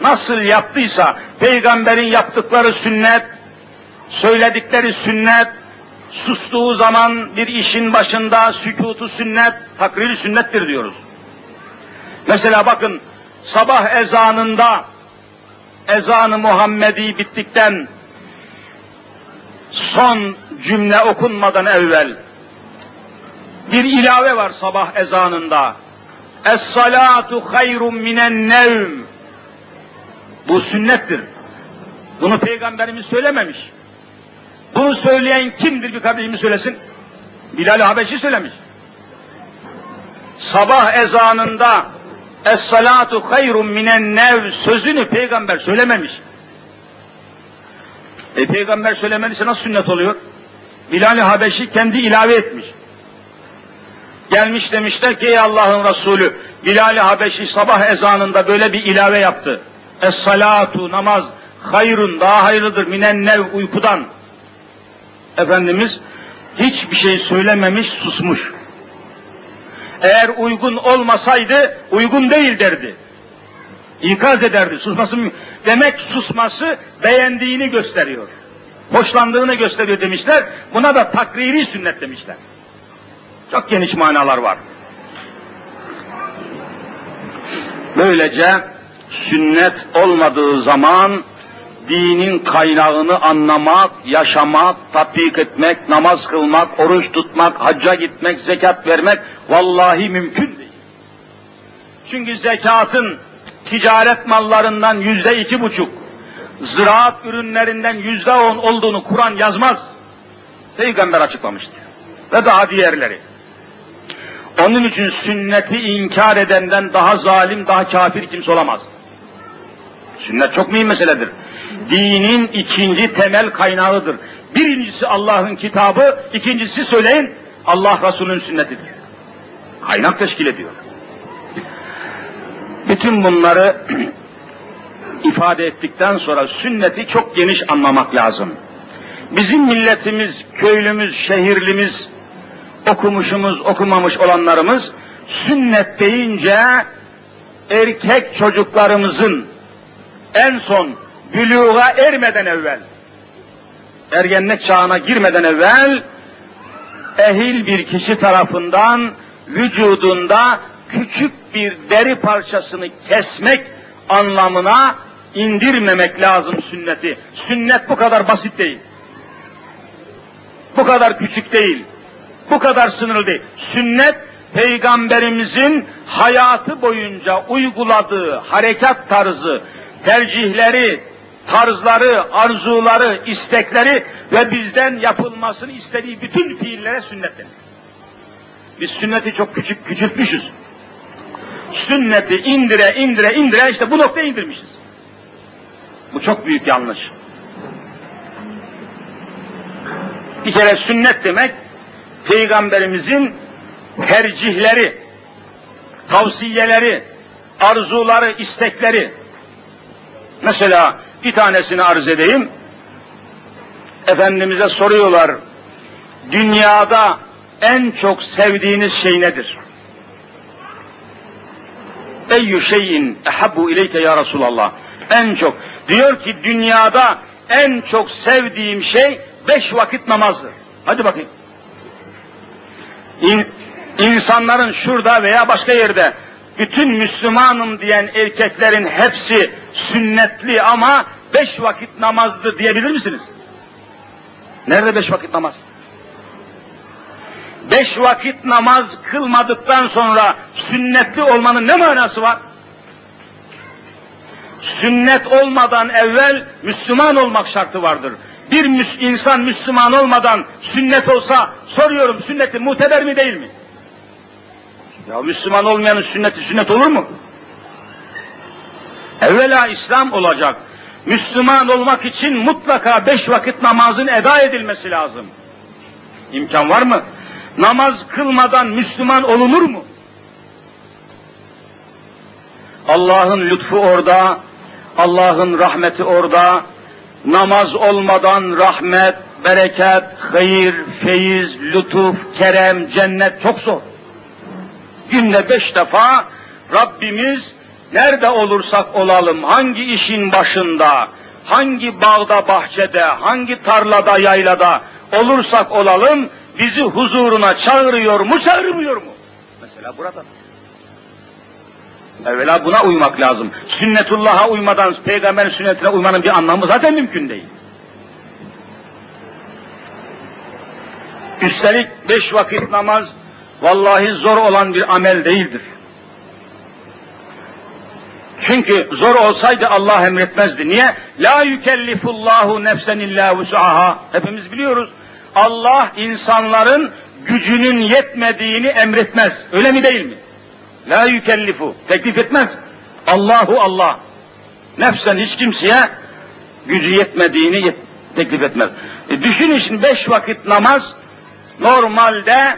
Nasıl yaptıysa peygamberin yaptıkları sünnet, söyledikleri sünnet, sustuğu zaman bir işin başında sükutu sünnet, takriri sünnettir diyoruz. Mesela bakın sabah ezanında ezanı Muhammedi bittikten son cümle okunmadan evvel bir ilave var sabah ezanında. Es-salatu hayrun minen nevm. Bu sünnettir. Bunu peygamberimiz söylememiş. Bunu söyleyen kimdir bir kardeşimiz söylesin? Bilal Habeşi söylemiş. Sabah ezanında Es-salatu hayrun minen nev sözünü peygamber söylememiş. E peygamber söylemediyse nasıl sünnet oluyor? Bilal Habeşi kendi ilave etmiş. Gelmiş demişler ki ey Allah'ın Resulü Bilal Habeşi sabah ezanında böyle bir ilave yaptı. Es-salatu namaz hayrun daha hayırlıdır minen nev uykudan. Efendimiz hiçbir şey söylememiş, susmuş. Eğer uygun olmasaydı uygun değil derdi. İkaz ederdi. Susması demek susması beğendiğini gösteriyor. Hoşlandığını gösteriyor demişler. Buna da takriri sünnet demişler. Çok geniş manalar var. Böylece sünnet olmadığı zaman dinin kaynağını anlamak, yaşamak, tatbik etmek, namaz kılmak, oruç tutmak, hacca gitmek, zekat vermek vallahi mümkün değil. Çünkü zekatın ticaret mallarından yüzde iki buçuk, ziraat ürünlerinden yüzde on olduğunu Kur'an yazmaz. Peygamber açıklamıştır. Ve daha diğerleri. Onun için sünneti inkar edenden daha zalim, daha kafir kimse olamaz. Sünnet çok mühim meseledir. Dinin ikinci temel kaynağıdır. Birincisi Allah'ın kitabı, ikincisi söyleyin Allah Resulü'nün sünnetidir. Kaynak teşkil ediyor. Bütün bunları ifade ettikten sonra sünneti çok geniş anlamak lazım. Bizim milletimiz, köylümüz, şehirlimiz, okumuşumuz, okumamış olanlarımız sünnet deyince erkek çocuklarımızın en son büluğa ermeden evvel, ergenlik çağına girmeden evvel ehil bir kişi tarafından vücudunda küçük bir deri parçasını kesmek anlamına indirmemek lazım sünneti. Sünnet bu kadar basit değil. Bu kadar küçük değil. Bu kadar sınırlı değil. Sünnet peygamberimizin hayatı boyunca uyguladığı harekat tarzı, tercihleri, tarzları, arzuları, istekleri ve bizden yapılmasını istediği bütün fiillere sünnet denir. Biz sünneti çok küçük küçültmüşüz. Sünneti indire indire indire işte bu noktaya indirmişiz. Bu çok büyük yanlış. Bir kere sünnet demek peygamberimizin tercihleri, tavsiyeleri, arzuları, istekleri. Mesela bir tanesini arz edeyim. Efendimiz'e soruyorlar, dünyada en çok sevdiğiniz şey nedir? Eyyü şeyin ehabbu ileyke ya Resulallah. En çok. Diyor ki dünyada en çok sevdiğim şey beş vakit namazdır. Hadi bakayım. İn, insanların şurada veya başka yerde bütün Müslümanım diyen erkeklerin hepsi sünnetli ama beş vakit namazdı diyebilir misiniz? Nerede beş vakit namaz? Beş vakit namaz kılmadıktan sonra sünnetli olmanın ne manası var? Sünnet olmadan evvel Müslüman olmak şartı vardır. Bir insan Müslüman olmadan sünnet olsa soruyorum sünneti muteber mi değil mi? Ya Müslüman olmayanın sünneti sünnet olur mu? Evvela İslam olacak. Müslüman olmak için mutlaka beş vakit namazın eda edilmesi lazım. İmkan var mı? Namaz kılmadan Müslüman olunur mu? Allah'ın lütfu orada, Allah'ın rahmeti orada. Namaz olmadan rahmet, bereket, hayır, feyiz, lütuf, kerem, cennet çok zor. Günde beş defa Rabbimiz nerede olursak olalım, hangi işin başında, hangi bağda, bahçede, hangi tarlada, yaylada olursak olalım, bizi huzuruna çağırıyor mu, çağırmıyor mu? Mesela burada. Evvela buna uymak lazım. Sünnetullah'a uymadan peygamberin sünnetine uymanın bir anlamı zaten mümkün değil. Üstelik beş vakit namaz vallahi zor olan bir amel değildir. Çünkü zor olsaydı Allah emretmezdi. Niye? La yükellifullahu nefsen illa vus'aha. Hepimiz biliyoruz. Allah insanların gücünün yetmediğini emretmez. Öyle mi değil mi? La yükellifu. Teklif etmez. Allahu Allah. Nefsen hiç kimseye gücü yetmediğini yet teklif etmez. E düşünün şimdi beş vakit namaz normalde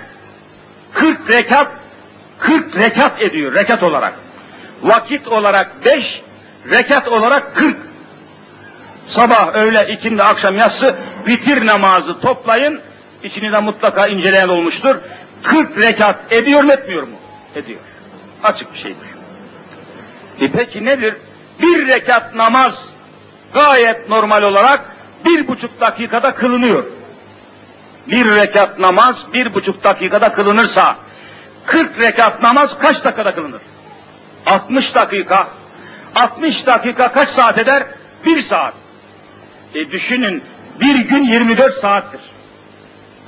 40 rekat 40 rekat ediyor rekat olarak. Vakit olarak 5, rekat olarak 40. Sabah, öğle, ikindi, akşam, yatsı bitir namazı toplayın içini de mutlaka inceleyen olmuştur. 40 rekat ediyor mu etmiyor mu? Ediyor. Açık bir şeydir. E peki nedir? Bir rekat namaz gayet normal olarak bir buçuk dakikada kılınıyor. Bir rekat namaz bir buçuk dakikada kılınırsa 40 rekat namaz kaç dakikada kılınır? 60 dakika. 60 dakika kaç saat eder? Bir saat. E düşünün bir gün 24 saattir.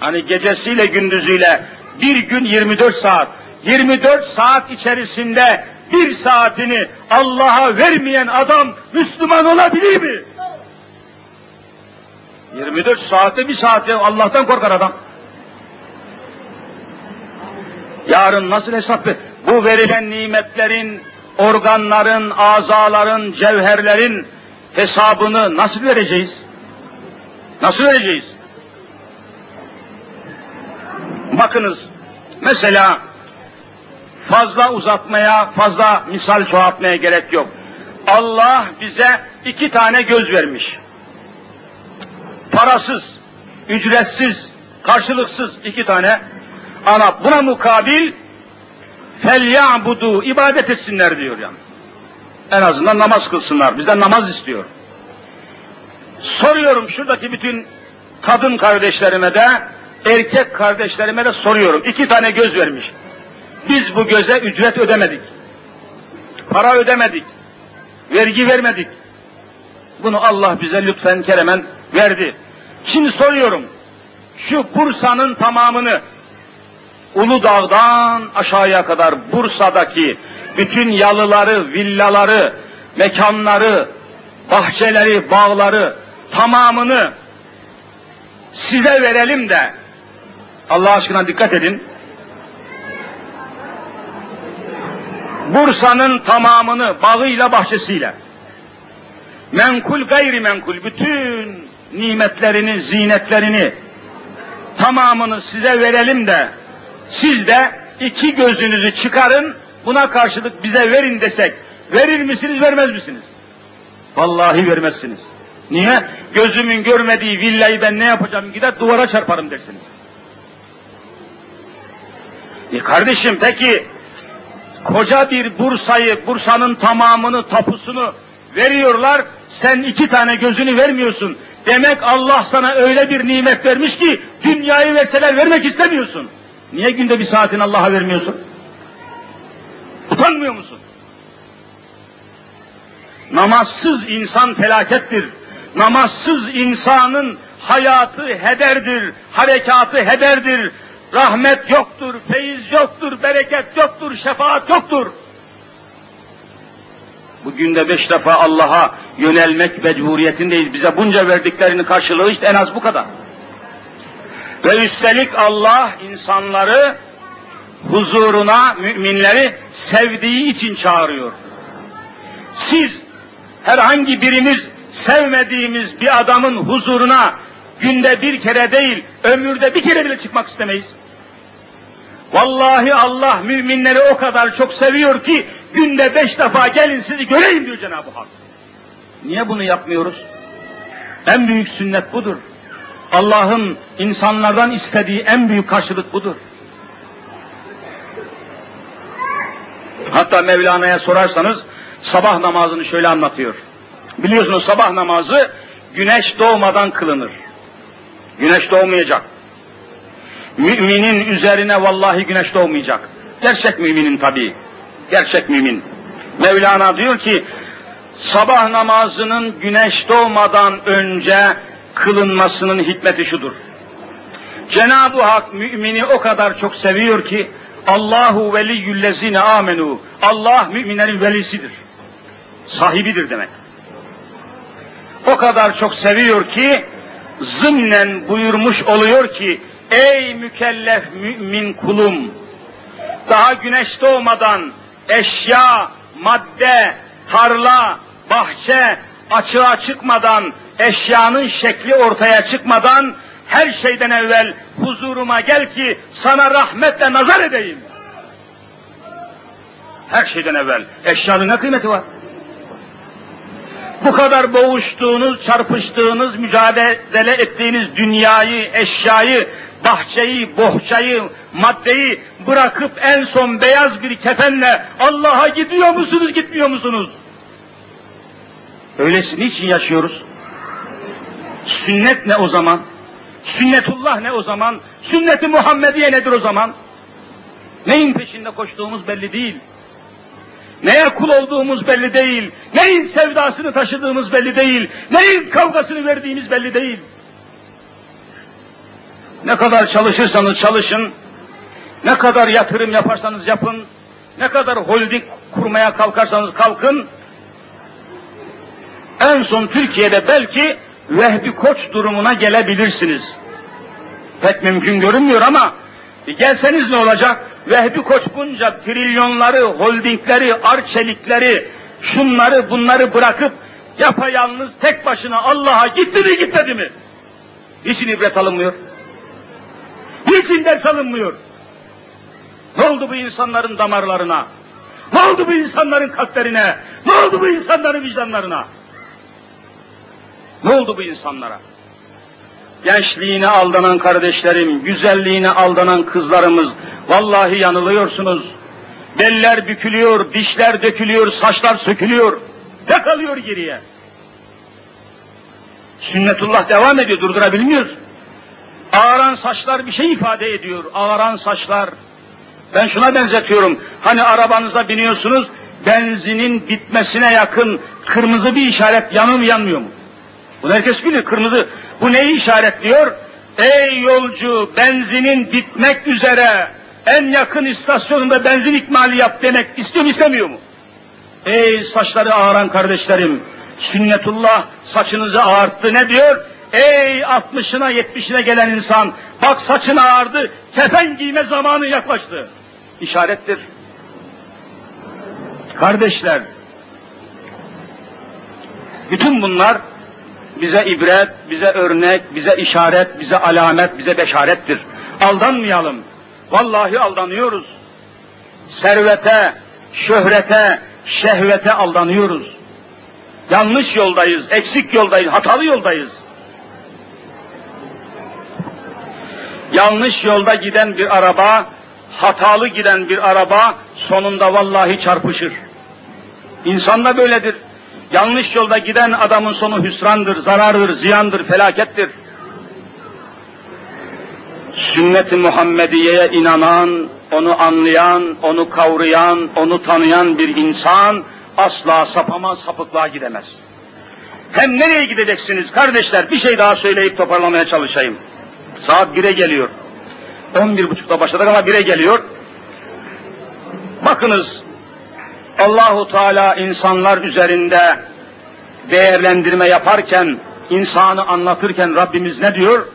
Hani gecesiyle gündüzüyle bir gün 24 saat. 24 saat içerisinde bir saatini Allah'a vermeyen adam Müslüman olabilir mi? 24 saatte bir saatte Allah'tan korkar adam. Yarın nasıl hesap ver? Bu verilen nimetlerin, organların, azaların, cevherlerin hesabını nasıl vereceğiz? Nasıl vereceğiz? Bakınız, mesela fazla uzatmaya, fazla misal çoğaltmaya gerek yok. Allah bize iki tane göz vermiş. Parasız, ücretsiz, karşılıksız iki tane ana. Buna mukabil budu ibadet etsinler diyor yani. En azından namaz kılsınlar. Bizden namaz istiyor. Soruyorum şuradaki bütün kadın kardeşlerime de erkek kardeşlerime de soruyorum. İki tane göz vermiş. Biz bu göze ücret ödemedik. Para ödemedik. Vergi vermedik. Bunu Allah bize lütfen keremen verdi. Şimdi soruyorum. Şu Bursa'nın tamamını Uludağ'dan aşağıya kadar Bursa'daki bütün yalıları, villaları, mekanları, bahçeleri, bağları tamamını size verelim de Allah aşkına dikkat edin. Bursa'nın tamamını bağıyla bahçesiyle menkul gayri menkul bütün nimetlerini, zinetlerini tamamını size verelim de siz de iki gözünüzü çıkarın buna karşılık bize verin desek verir misiniz vermez misiniz? Vallahi vermezsiniz. Niye? Gözümün görmediği villayı ben ne yapacağım gider duvara çarparım dersiniz. E kardeşim peki koca bir Bursa'yı, Bursa'nın tamamını, tapusunu veriyorlar, sen iki tane gözünü vermiyorsun. Demek Allah sana öyle bir nimet vermiş ki dünyayı verseler vermek istemiyorsun. Niye günde bir saatini Allah'a vermiyorsun? Utanmıyor musun? Namazsız insan felakettir. Namazsız insanın hayatı hederdir, harekatı hederdir. Rahmet yoktur, feyiz yoktur, bereket yoktur, şefaat yoktur. Bugün de beş defa Allah'a yönelmek mecburiyetindeyiz. Bize bunca verdiklerini karşılığı işte en az bu kadar. Ve üstelik Allah insanları huzuruna müminleri sevdiği için çağırıyor. Siz herhangi birimiz sevmediğimiz bir adamın huzuruna günde bir kere değil, ömürde bir kere bile çıkmak istemeyiz. Vallahi Allah müminleri o kadar çok seviyor ki günde beş defa gelin sizi göreyim diyor Cenab-ı Hak. Niye bunu yapmıyoruz? En büyük sünnet budur. Allah'ın insanlardan istediği en büyük karşılık budur. Hatta Mevlana'ya sorarsanız sabah namazını şöyle anlatıyor. Biliyorsunuz sabah namazı güneş doğmadan kılınır. Güneş doğmayacak. Müminin üzerine vallahi güneş doğmayacak. Gerçek müminin tabii. Gerçek mümin. Mevlana diyor ki sabah namazının güneş doğmadan önce kılınmasının hikmeti şudur. Cenab-ı Hak mümini o kadar çok seviyor ki Allahu veliyyüllezine amenu. Allah müminlerin velisidir. Sahibidir demek. O kadar çok seviyor ki zımnen buyurmuş oluyor ki ey mükellef mümin kulum daha güneş doğmadan eşya, madde, tarla, bahçe açığa çıkmadan eşyanın şekli ortaya çıkmadan her şeyden evvel huzuruma gel ki sana rahmetle nazar edeyim. Her şeyden evvel eşyanın ne kıymeti var? Bu kadar boğuştuğunuz, çarpıştığınız, mücadele ettiğiniz dünyayı, eşyayı bahçeyi, bohçayı, maddeyi bırakıp en son beyaz bir kefenle Allah'a gidiyor musunuz, gitmiyor musunuz? Öylesi niçin yaşıyoruz? Sünnet ne o zaman? Sünnetullah ne o zaman? Sünneti Muhammediye nedir o zaman? Neyin peşinde koştuğumuz belli değil. Neye kul olduğumuz belli değil. Neyin sevdasını taşıdığımız belli değil. Neyin kavgasını verdiğimiz belli değil. Ne kadar çalışırsanız çalışın, ne kadar yatırım yaparsanız yapın, ne kadar holding kurmaya kalkarsanız kalkın, en son Türkiye'de belki Vehbi Koç durumuna gelebilirsiniz. Pek mümkün görünmüyor ama gelseniz ne olacak? Vehbi Koç bunca trilyonları, holdingleri, arçelikleri, şunları bunları bırakıp yapayalnız tek başına Allah'a gitti mi gitmedi mi? Niçin ibret alınmıyor? Niçin ders alınmıyor? Ne oldu bu insanların damarlarına? Ne oldu bu insanların kalplerine? Ne oldu bu insanların vicdanlarına? Ne oldu bu insanlara? Gençliğine aldanan kardeşlerim, güzelliğine aldanan kızlarımız, vallahi yanılıyorsunuz. Beller bükülüyor, dişler dökülüyor, saçlar sökülüyor. Ne kalıyor geriye? Sünnetullah devam ediyor, durdurabilmiyoruz. Ağaran saçlar bir şey ifade ediyor, ağaran saçlar. Ben şuna benzetiyorum, hani arabanıza biniyorsunuz, benzinin bitmesine yakın kırmızı bir işaret yanıyor mu yanmıyor mu? Bunu herkes bilir. Kırmızı bu neyi işaretliyor? Ey yolcu benzinin bitmek üzere en yakın istasyonunda benzin ikmali yap demek istiyor mu istemiyor mu? Ey saçları ağaran kardeşlerim sünnetullah saçınızı ağarttı ne diyor? Ey 60'ına 70'ine gelen insan bak saçın ağardı kefen giyme zamanı yaklaştı. İşarettir. Kardeşler bütün bunlar bize ibret, bize örnek, bize işaret, bize alamet, bize beşarettir. Aldanmayalım. Vallahi aldanıyoruz. Servete, şöhrete, şehvete aldanıyoruz. Yanlış yoldayız, eksik yoldayız, hatalı yoldayız. Yanlış yolda giden bir araba, hatalı giden bir araba sonunda vallahi çarpışır. İnsan da böyledir. Yanlış yolda giden adamın sonu hüsrandır, zarardır, ziyandır, felakettir. Sünnet-i Muhammediye'ye inanan, onu anlayan, onu kavrayan, onu tanıyan bir insan asla sapamaz, sapıklığa gidemez. Hem nereye gideceksiniz kardeşler? Bir şey daha söyleyip toparlamaya çalışayım. Saat 1'e geliyor. 11.30'da başladık ama 1'e geliyor. Bakınız Allahu Teala insanlar üzerinde değerlendirme yaparken, insanı anlatırken Rabbimiz ne diyor?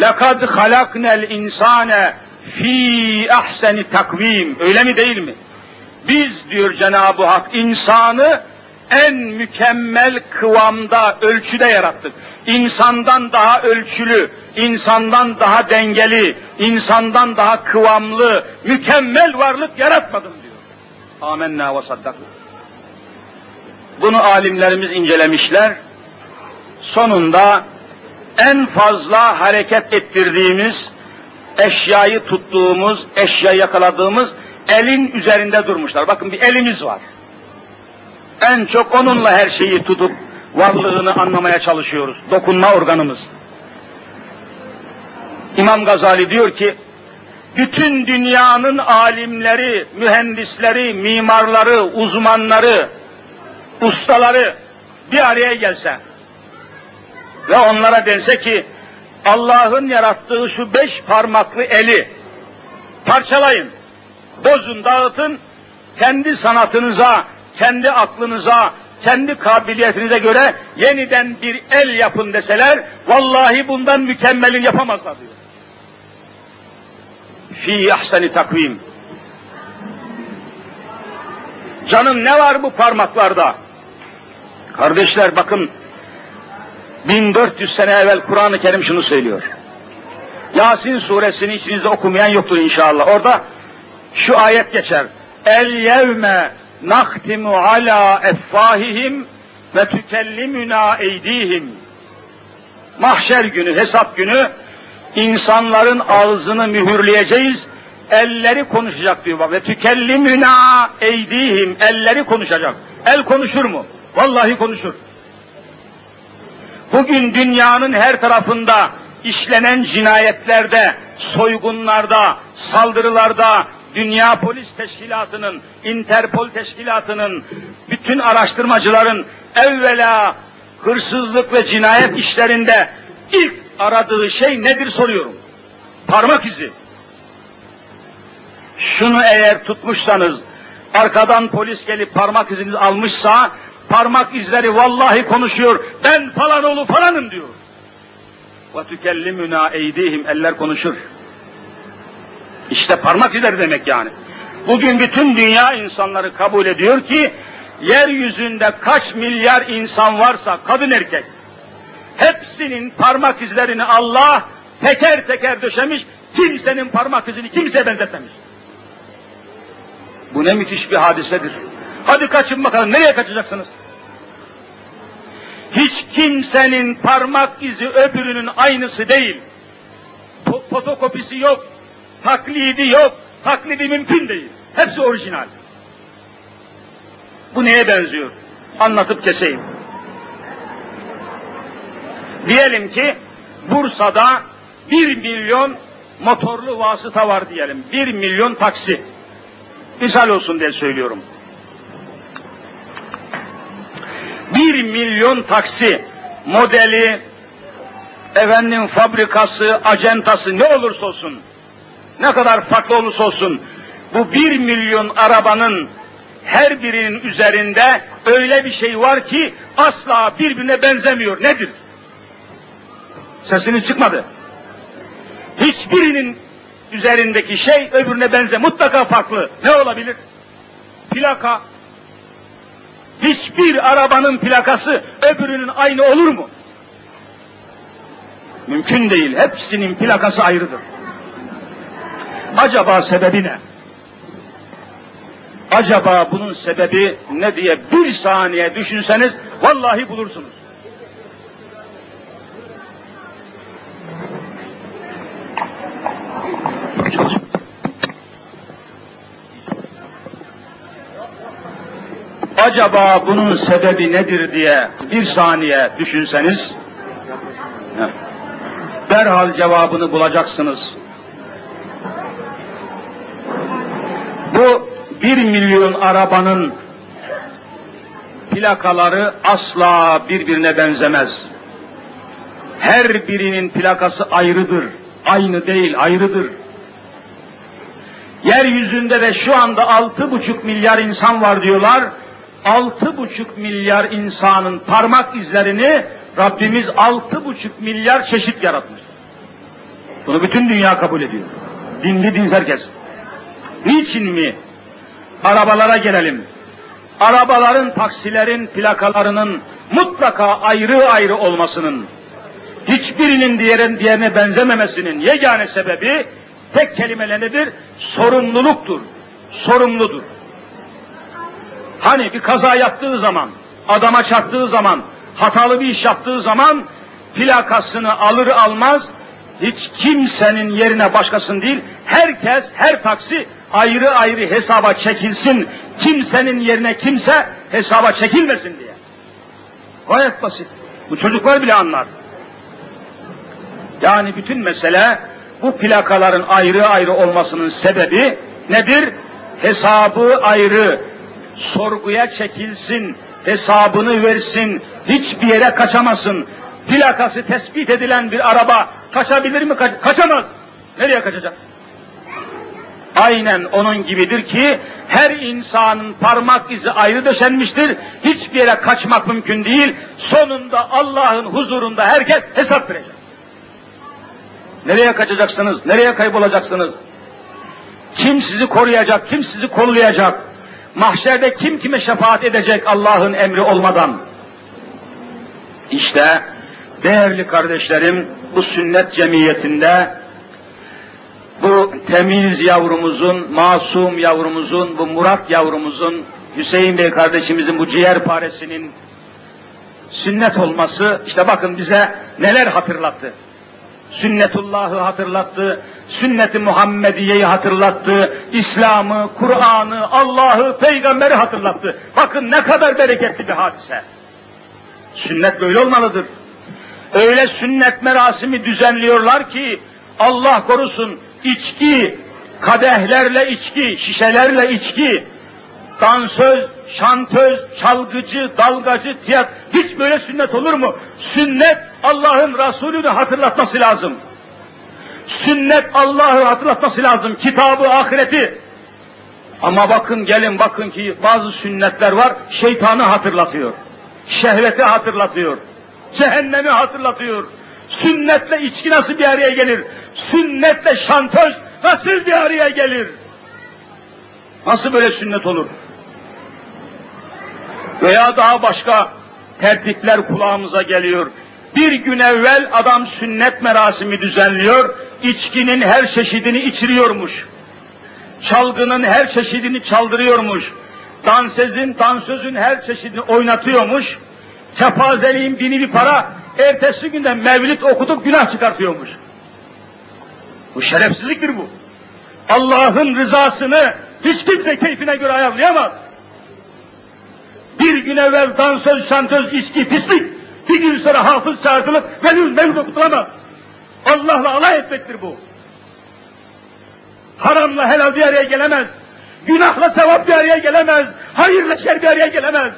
Lekad halaknel insane fi ahseni takvim. Öyle mi değil mi? Biz diyor Cenab-ı Hak insanı en mükemmel kıvamda, ölçüde yarattık. İnsandan daha ölçülü, insandan daha dengeli, insandan daha kıvamlı, mükemmel varlık yaratmadım diyor. Amenna ve saddak. Bunu alimlerimiz incelemişler. Sonunda en fazla hareket ettirdiğimiz, eşyayı tuttuğumuz, eşyayı yakaladığımız elin üzerinde durmuşlar. Bakın bir elimiz var. En çok onunla her şeyi tutup varlığını anlamaya çalışıyoruz. Dokunma organımız. İmam Gazali diyor ki, bütün dünyanın alimleri, mühendisleri, mimarları, uzmanları, ustaları bir araya gelse ve onlara dense ki Allah'ın yarattığı şu beş parmaklı eli parçalayın, bozun, dağıtın, kendi sanatınıza, kendi aklınıza, kendi kabiliyetinize göre yeniden bir el yapın deseler, vallahi bundan mükemmelin yapamazlar diyor fi ahseni takvim. Canım ne var bu parmaklarda? Kardeşler bakın 1400 sene evvel Kur'an-ı Kerim şunu söylüyor. Yasin suresini içinizde okumayan yoktur inşallah. Orada şu ayet geçer. El yevme nahtimu ala effahihim ve tükellimuna eydihim. Mahşer günü, hesap günü insanların ağzını mühürleyeceğiz, elleri konuşacak diyor bak. Ve tükellimüna eydihim, elleri konuşacak. El konuşur mu? Vallahi konuşur. Bugün dünyanın her tarafında işlenen cinayetlerde, soygunlarda, saldırılarda, Dünya Polis Teşkilatı'nın, Interpol Teşkilatı'nın, bütün araştırmacıların evvela hırsızlık ve cinayet işlerinde ilk aradığı şey nedir soruyorum. Parmak izi. Şunu eğer tutmuşsanız, arkadan polis gelip parmak izinizi almışsa, parmak izleri vallahi konuşuyor, ben falan oğlu falanım diyor. Tükellimüna eydihim, eller konuşur. İşte parmak izleri demek yani. Bugün bütün dünya insanları kabul ediyor ki, yeryüzünde kaç milyar insan varsa, kadın erkek, hepsinin parmak izlerini Allah teker teker döşemiş, kimsenin parmak izini kimseye benzetmemiş. Bu ne müthiş bir hadisedir. Hadi kaçın bakalım, nereye kaçacaksınız? Hiç kimsenin parmak izi öbürünün aynısı değil. Fotokopisi yok, taklidi yok, taklidi mümkün değil. Hepsi orijinal. Bu neye benziyor? Anlatıp keseyim. Diyelim ki Bursa'da bir milyon motorlu vasıta var diyelim. Bir milyon taksi. Misal olsun diye söylüyorum. Bir milyon taksi modeli, efendim fabrikası, acentası ne olursa olsun, ne kadar farklı olursa olsun, bu bir milyon arabanın her birinin üzerinde öyle bir şey var ki asla birbirine benzemiyor. Nedir? Sesiniz çıkmadı. Hiçbirinin üzerindeki şey öbürüne benze mutlaka farklı. Ne olabilir? Plaka. Hiçbir arabanın plakası öbürünün aynı olur mu? Mümkün değil. Hepsinin plakası ayrıdır. Acaba sebebi ne? Acaba bunun sebebi ne diye bir saniye düşünseniz vallahi bulursunuz. Acaba bunun sebebi nedir diye bir saniye düşünseniz derhal cevabını bulacaksınız. Bu bir milyon arabanın plakaları asla birbirine benzemez. Her birinin plakası ayrıdır. Aynı değil, ayrıdır. Yeryüzünde de şu anda altı buçuk milyar insan var diyorlar. Altı buçuk milyar insanın parmak izlerini Rabbimiz altı buçuk milyar çeşit yaratmış. Bunu bütün dünya kabul ediyor. Dinli dinsiz herkes. Niçin mi? Arabalara gelelim. Arabaların, taksilerin plakalarının mutlaka ayrı ayrı olmasının, hiçbirinin diğerin diğerine benzememesinin yegane sebebi tek kelimeyle nedir? Sorumluluktur. Sorumludur. Hani bir kaza yaptığı zaman, adama çarptığı zaman, hatalı bir iş yaptığı zaman plakasını alır almaz hiç kimsenin yerine başkasın değil, herkes, her taksi ayrı ayrı hesaba çekilsin, kimsenin yerine kimse hesaba çekilmesin diye. Gayet basit. Bu çocuklar bile anlar. Yani bütün mesele bu plakaların ayrı ayrı olmasının sebebi nedir? Hesabı ayrı, sorguya çekilsin, hesabını versin, hiçbir yere kaçamasın. Plakası tespit edilen bir araba kaçabilir mi? Ka kaçamaz. Nereye kaçacak? Aynen onun gibidir ki her insanın parmak izi ayrı döşenmiştir. Hiçbir yere kaçmak mümkün değil. Sonunda Allah'ın huzurunda herkes hesap verecek. Nereye kaçacaksınız? Nereye kaybolacaksınız? Kim sizi koruyacak? Kim sizi kollayacak? Mahşerde kim kime şefaat edecek Allah'ın emri olmadan? İşte değerli kardeşlerim bu sünnet cemiyetinde bu temiz yavrumuzun, masum yavrumuzun, bu Murat yavrumuzun, Hüseyin Bey kardeşimizin bu ciğer paresinin sünnet olması, işte bakın bize neler hatırlattı. Sünnetullah'ı hatırlattı, sünnet-i Muhammediye'yi hatırlattı, İslam'ı, Kur'an'ı, Allah'ı, peygamberi hatırlattı. Bakın ne kadar bereketli bir hadise. Sünnet böyle olmalıdır. Öyle sünnet merasimi düzenliyorlar ki Allah korusun içki, kadehlerle içki, şişelerle içki, dansöz, şantöz, çalgıcı, dalgacı, tiyat hiç böyle sünnet olur mu? Sünnet Allah'ın Resulü'nü hatırlatması lazım. Sünnet Allah'ı hatırlatması lazım. Kitabı, ahireti. Ama bakın gelin bakın ki bazı sünnetler var şeytanı hatırlatıyor. Şehveti hatırlatıyor. Cehennemi hatırlatıyor. Sünnetle içki nasıl bir araya gelir? Sünnetle şantöz nasıl bir araya gelir? Nasıl böyle sünnet olur? Veya daha başka tertipler kulağımıza geliyor. Bir gün evvel adam sünnet merasimi düzenliyor, içkinin her çeşidini içiriyormuş. Çalgının her çeşidini çaldırıyormuş. Dansezin, dansözün her çeşidini oynatıyormuş. Kepazeliğin bini bir para, ertesi günde mevlid okutup günah çıkartıyormuş. Bu şerefsizliktir bu. Allah'ın rızasını hiç kimse keyfine göre ayarlayamaz. Bir gün evvel dansöz, şantöz, içki, pislik, bir gün sonra hafız çağrılıp mevlid, mevlid okutulamaz. Allah'la alay etmektir bu. Haramla helal bir araya gelemez. Günahla sevap bir araya gelemez. Hayırla şer bir araya gelemez.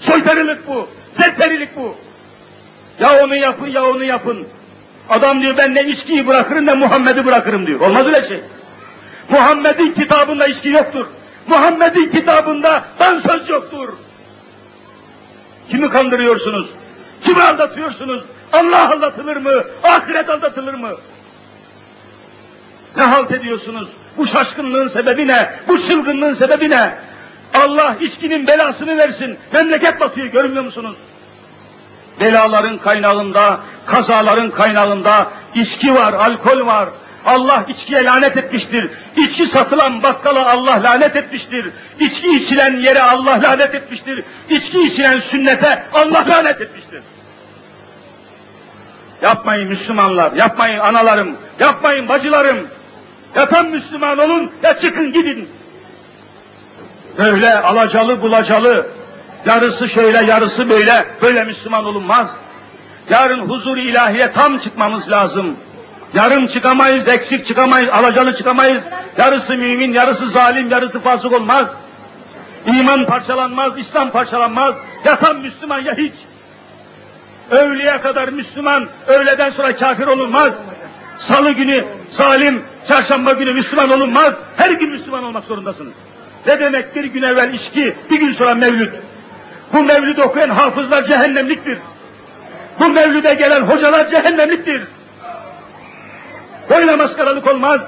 Soytarılık bu. Serserilik bu. Ya onu yapın ya onu yapın. Adam diyor ben ne içkiyi bırakırım ne Muhammed'i bırakırım diyor. Olmaz öyle şey. Muhammed'in kitabında içki yoktur. Muhammed'in kitabında dansöz yoktur. Kimi kandırıyorsunuz? Kimi aldatıyorsunuz? Allah aldatılır mı? Ahiret aldatılır mı? Ne halt ediyorsunuz? Bu şaşkınlığın sebebi ne? Bu çılgınlığın sebebi ne? Allah içkinin belasını versin. Memleket batıyor görmüyor musunuz? Belaların kaynağında, kazaların kaynağında içki var, alkol var. Allah içkiye lanet etmiştir. İçki satılan bakkala Allah lanet etmiştir. İçki içilen yere Allah lanet etmiştir. İçki içilen sünnete Allah lanet etmiştir. Yapmayın Müslümanlar, yapmayın analarım, yapmayın bacılarım. Ya tam Müslüman olun ya çıkın gidin. Böyle alacalı bulacalı, yarısı şöyle yarısı böyle, böyle Müslüman olunmaz. Yarın huzur ilahiye tam çıkmamız lazım. Yarım çıkamayız, eksik çıkamayız, alacalı çıkamayız. Yarısı mümin, yarısı zalim, yarısı fasık olmaz. İman parçalanmaz, İslam parçalanmaz. Ya tam Müslüman ya hiç. Öğleye kadar Müslüman, öğleden sonra kafir olunmaz. Salı günü zalim, çarşamba günü Müslüman olunmaz. Her gün Müslüman olmak zorundasınız. Ne demek bir gün evvel içki, bir gün sonra mevlüt. Bu mevlüt okuyan hafızlar cehennemliktir. Bu mevlüde gelen hocalar cehennemliktir. Böyle maskaralık olmaz.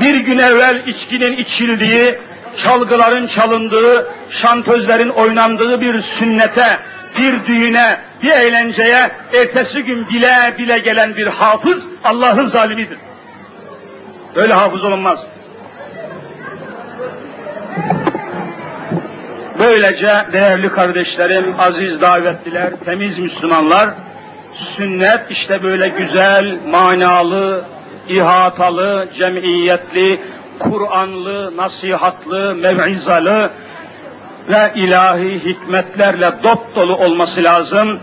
Bir gün evvel içkinin içildiği, çalgıların çalındığı, şantözlerin oynandığı bir sünnete, bir düğüne, bir eğlenceye ertesi gün bile bile gelen bir hafız Allah'ın zalimidir. Öyle hafız olunmaz. Böylece değerli kardeşlerim, aziz davetliler, temiz Müslümanlar, sünnet işte böyle güzel, manalı, ihatalı, cemiyetli, Kur'anlı, nasihatlı, mev'izalı ve ilahi hikmetlerle dop dolu olması lazım.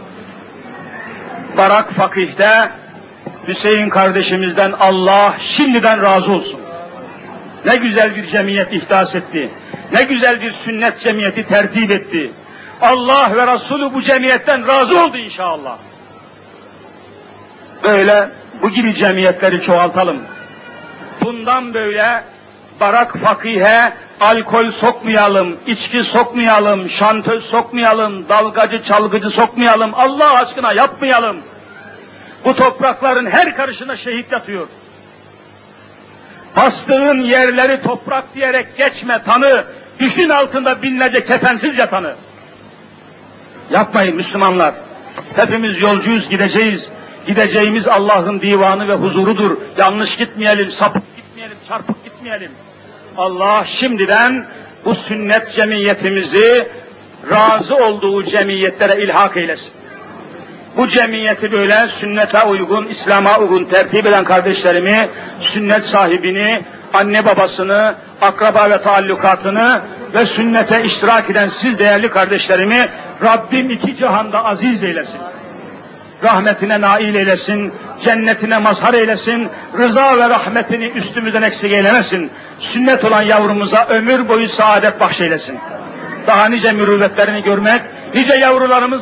Barak Fakih'te Hüseyin kardeşimizden Allah şimdiden razı olsun. Ne güzel bir cemiyet ihdas etti. Ne güzel bir sünnet cemiyeti tertip etti. Allah ve Resulü bu cemiyetten razı oldu inşallah. Böyle bu gibi cemiyetleri çoğaltalım. Bundan böyle barak fakihe alkol sokmayalım, içki sokmayalım, şantöz sokmayalım, dalgacı çalgıcı sokmayalım, Allah aşkına yapmayalım. Bu toprakların her karışına şehit yatıyor. Bastığın yerleri toprak diyerek geçme tanı, düşün altında binlerce kefensiz yatanı. Yapmayın Müslümanlar. Hepimiz yolcuyuz, gideceğiz. Gideceğimiz Allah'ın divanı ve huzurudur. Yanlış gitmeyelim, sapık gitmeyelim, çarpık gitmeyelim. Allah şimdiden bu sünnet cemiyetimizi razı olduğu cemiyetlere ilhak eylesin. Bu cemiyeti böyle sünnete uygun, İslam'a uygun tertip eden kardeşlerimi, sünnet sahibini, anne babasını, akraba ve taallukatını ve sünnete iştirak eden siz değerli kardeşlerimi Rabbim iki cihanda aziz eylesin. Rahmetine nail eylesin, cennetine mazhar eylesin, rıza ve rahmetini üstümüzden eksik eylemesin. Sünnet olan yavrumuza ömür boyu saadet bahşeylesin. Daha nice mürüvvetlerini görmek, nice yavrularımız